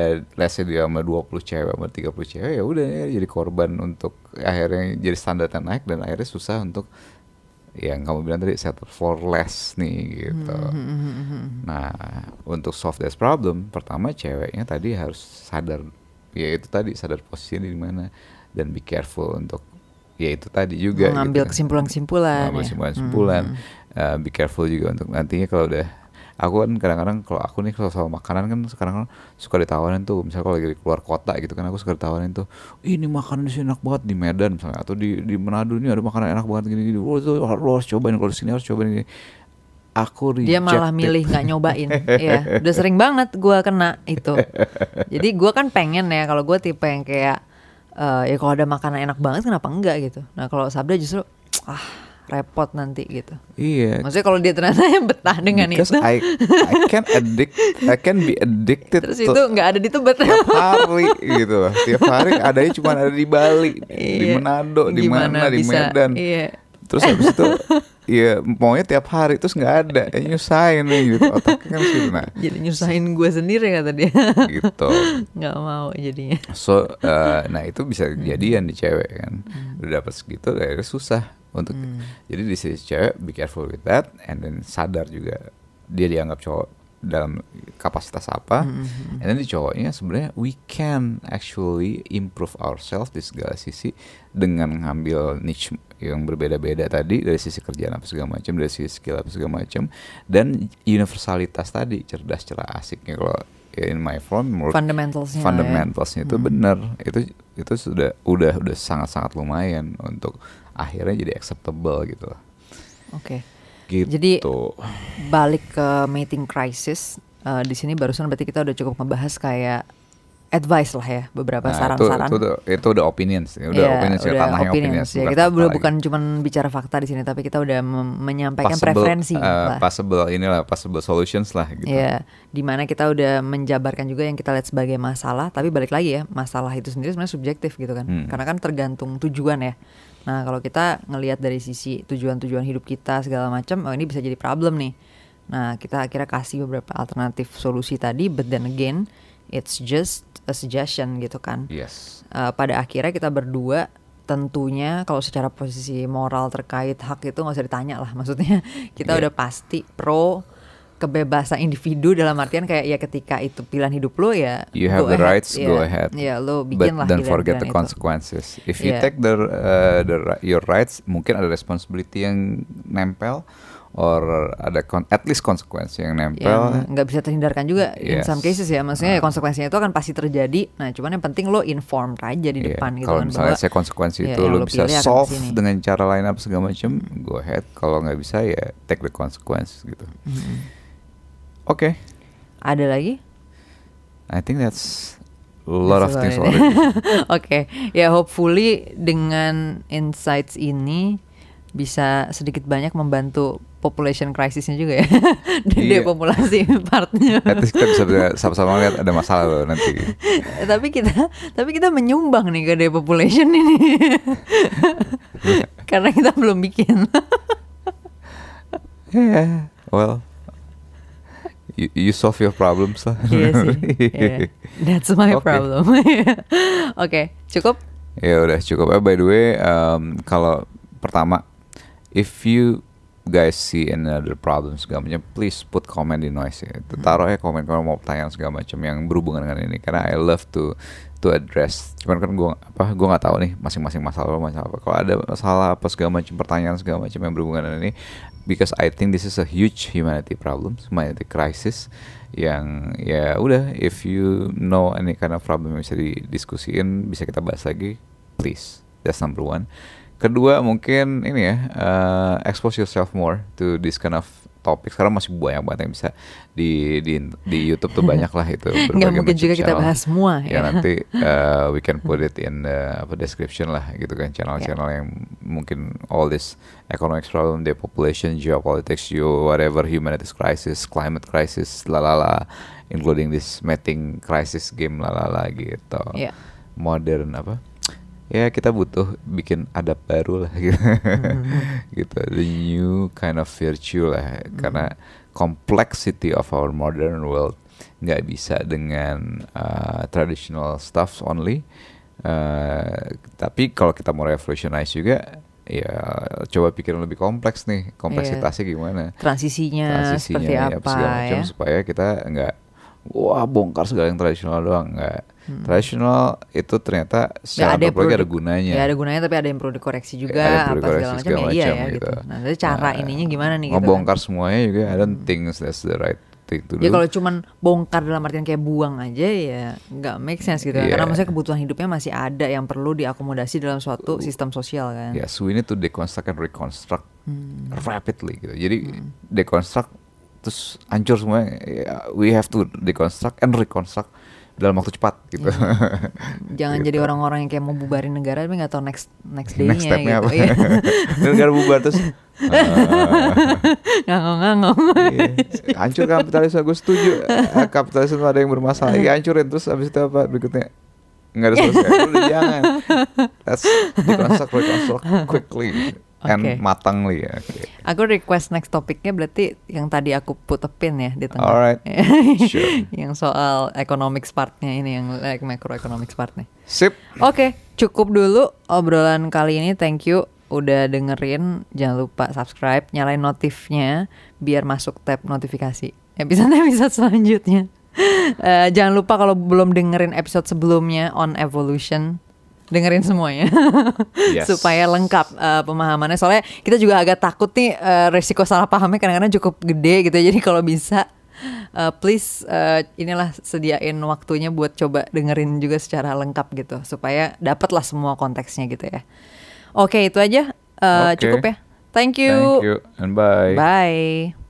say dia sama 20 cewek sama 30 cewek ya udah ya jadi korban untuk akhirnya jadi standarnya naik dan akhirnya susah untuk yang kamu bilang tadi settle for less nih gitu. Hmm, Nah, untuk solve this problem, pertama ceweknya tadi harus sadar ya itu tadi sadar posisinya di mana dan be careful untuk ya itu tadi juga Mengambil gitu. kesimpulan-kesimpulan Mengambil ya. kesimpulan-kesimpulan. Hmm. Uh, be careful juga untuk nantinya kalau udah aku kan kadang-kadang kalau aku nih kalau soal makanan kan sekarang kan suka ditawarin tuh misalnya kalau lagi keluar kota gitu kan aku suka ditawarin tuh ini makanan di sini enak banget di Medan misalnya atau di di Manado ini ada makanan enak banget gini gini oh itu harus cobain kalau di sini harus cobain ini aku Dia malah rejected. milih nggak nyobain. Iya, udah sering banget gua kena itu. Jadi gua kan pengen ya kalau gua tipe yang kayak eh, ya kalau ada makanan enak banget kenapa enggak gitu. Nah, kalau Sabda justru ah repot nanti gitu. iya Maksudnya kalau dia ternyata yang betah dengan because itu, I I can addict I can be addicted terus itu nggak ada di Tebet. tiap hari gitu loh. Tiap hari adanya cuma ada di Bali, di Iya. Manado, di mana, di Medan. Iya. Terus habis itu ya maunya tiap hari terus nggak ada, ya nyusahin nih gitu. Otaknya kan sih nah Jadi nyusahin gue sendiri kata dia. gitu. nggak mau jadinya. So, eh, nah itu bisa kejadian di cewek kan. Udah dapat segitu, akhirnya susah untuk. Jadi di sisi cewek, be careful with that, and then sadar juga dia dianggap cowok dalam kapasitas apa. And then di cowoknya sebenarnya we can actually improve ourselves di segala sisi dengan ngambil niche yang berbeda-beda tadi dari sisi kerjaan apa segala macam, dari sisi skill apa segala macam, dan universalitas tadi cerdas, cerah, asiknya kalau in my menurut Fundamentalsnya. ya. fundamentalsnya itu benar itu itu sudah udah udah sangat sangat lumayan untuk akhirnya jadi acceptable gitu loh. Oke. Gitu Jadi balik ke mating crisis eh, di sini barusan berarti kita udah cukup ngebahas kayak advice lah ya beberapa Nah, itu, saran-saran. itu, udah- itu udah opinions ya, udah Iya, opinions ya udah tanahnya opinions. opinions, Ya, kita lagi. bukan cuman bicara fakta di sini tapi kita udah menyampaikan Possible, preferensi uh, lah. possible inilah possible solutions lah gitu Ya, di mana kita udah menjabarkan juga yang kita lihat sebagai masalah, tapi balik lagi ya, masalah itu sendiri sebenarnya subjektif gitu kan, Hmm. karena kan tergantung tujuan ya. Nah, kalau kita ngelihat dari sisi tujuan-tujuan hidup kita segala macam, oh ini bisa jadi problem nih. Nah, kita akhirnya kasih beberapa alternatif solusi tadi, but then again, it's just a suggestion gitu kan. yes Eh, pada akhirnya kita berdua tentunya kalau secara posisi moral terkait hak itu nggak usah ditanya lah maksudnya kita Iya. udah pasti pro kebebasan individu dalam artian kayak ya ketika itu pilihan hidup lo ya you go have the ahead. rights ya, go ahead ya lo but bikin lah don't forget the itu. consequences if you Iya. take the uh, the your rights mungkin ada responsibility yang nempel or ada kon- at least konsekuensi yang nempel nggak bisa terhindarkan juga in Yes. some cases ya maksudnya ya Ah. konsekuensinya itu akan pasti terjadi nah cuman yang penting lo informed aja di Iya, depan gitu kalau kan misalnya bahwa saya konsekuensi ya, itu yang lo lo bisa solve dengan cara lain apa segala macam go ahead kalau nggak bisa ya take the consequences gitu oke ada lagi I think that's lot of That's things about it. already. Oke, ya hopefully dengan insights ini bisa sedikit banyak membantu population crisisnya juga ya, Iya. depopulasi partnya. At least kita bisa bisa sama-sama lihat ada masalah loh nanti. tapi kita tapi kita menyumbang nih ke depopulation ini karena kita belum bikin. Yeah, well, you, you solve your problems lah. Iya sih. Iya. That's my Oke. problem. Oke, cukup. Ya udah cukup. Eh, by the way, um, kalau pertama, if you guys see another problem segala macam, please put comment di noise ya. Hmm. Taruh ya komen kalau mau pertanyaan segala macam yang berhubungan dengan ini. Karena I love to to address. Cuman kan gua apa gua nggak tahu nih masing-masing masalah lo masalah apa. Kalau ada masalah apa segala macam pertanyaan segala macam yang berhubungan dengan ini, because I think this is a huge humanity problem, humanity crisis yang ya udah if you know any kind of problem yang bisa didiskusiin bisa kita bahas lagi please that's number one. Kedua mungkin ini ya uh, expose yourself more to this kind of topics karena masih banyak banget yang bisa di di di YouTube tuh banyak lah itu Nggak mungkin juga kita channel. bahas semua ya ya. nanti uh, we can put it in the apa description lah gitu kan channel-channel yang mungkin all this economic problem, depopulation, geopolitics, geo whatever humanities crisis, climate crisis, lalala, including this mating crisis game lalala gitu. Iya. Modern apa? Ya kita butuh bikin adab baru lah gitu. gitu. The new kind of virtue lah karena complexity of our modern world nggak bisa dengan uh, traditional stuff only. Uh, tapi kalau kita mau revolutionize juga, ya coba pikirin lebih kompleks nih, kompleksitasnya gimana, Transisinya, seperti ya, apa segala macam ya. supaya kita nggak wah bongkar segala yang tradisional doang nggak. Hmm. Tradisional itu ternyata Ya, secara ada antropologi ada gunanya. Ya ada gunanya tapi ada yang perlu dikoreksi juga Ada perlu apa segala macam ya segala iya macam ya gitu. gitu. Nah, jadi cara Nah, ininya gimana nih gitu kan. Ngebongkar semuanya juga I don't think that's the right thing to do. Ya kalau cuman bongkar dalam artian kayak buang aja ya nggak make sense gitu kan. Iya. Karena maksudnya kebutuhan hidupnya masih ada yang perlu diakomodasi dalam suatu sistem sosial kan. Yes, we need to deconstruct and reconstruct Hmm. rapidly gitu. Jadi deconstruct terus hancur semuanya. Ya, we have to deconstruct and reconstruct dalam waktu cepat gitu. Jangan Gitu. jadi orang-orang yang kayak mau bubarin negara tapi nggak tahu next next day-nya Next gitu. apa? Iya. Negara bubar terus Ngangong-ngangong. Iya. hancur kapitalisme gue setuju Eh, kapitalisme ada yang bermasalah ya hancurin terus abis itu apa berikutnya nggak ada selesai udah jangan let's deconstruct reconstruct quickly and Oke. matangly ya oke Aku request next topiknya berarti yang tadi aku put a pin ya di tengah. Alright. Sure. yang soal economics partnya ini yang like macroeconomics partnya. sip Oke, cukup dulu obrolan kali ini. Thank you udah dengerin. Jangan lupa subscribe, nyalain notifnya biar masuk tab notifikasi episode-episode selanjutnya. Eh, jangan lupa kalau belum dengerin episode sebelumnya on evolution dengerin semuanya. Yes. supaya lengkap eh, pemahamannya. Soalnya kita juga agak takut nih eh, resiko salah pahamnya kadang-kadang cukup gede gitu jadi kalau bisa eh, please eh, inilah sediain waktunya buat coba dengerin juga secara lengkap gitu. Supaya dapatlah semua konteksnya gitu ya. Oke itu aja. Eh, Oke. cukup ya. Thank you, thank you and bye. Bye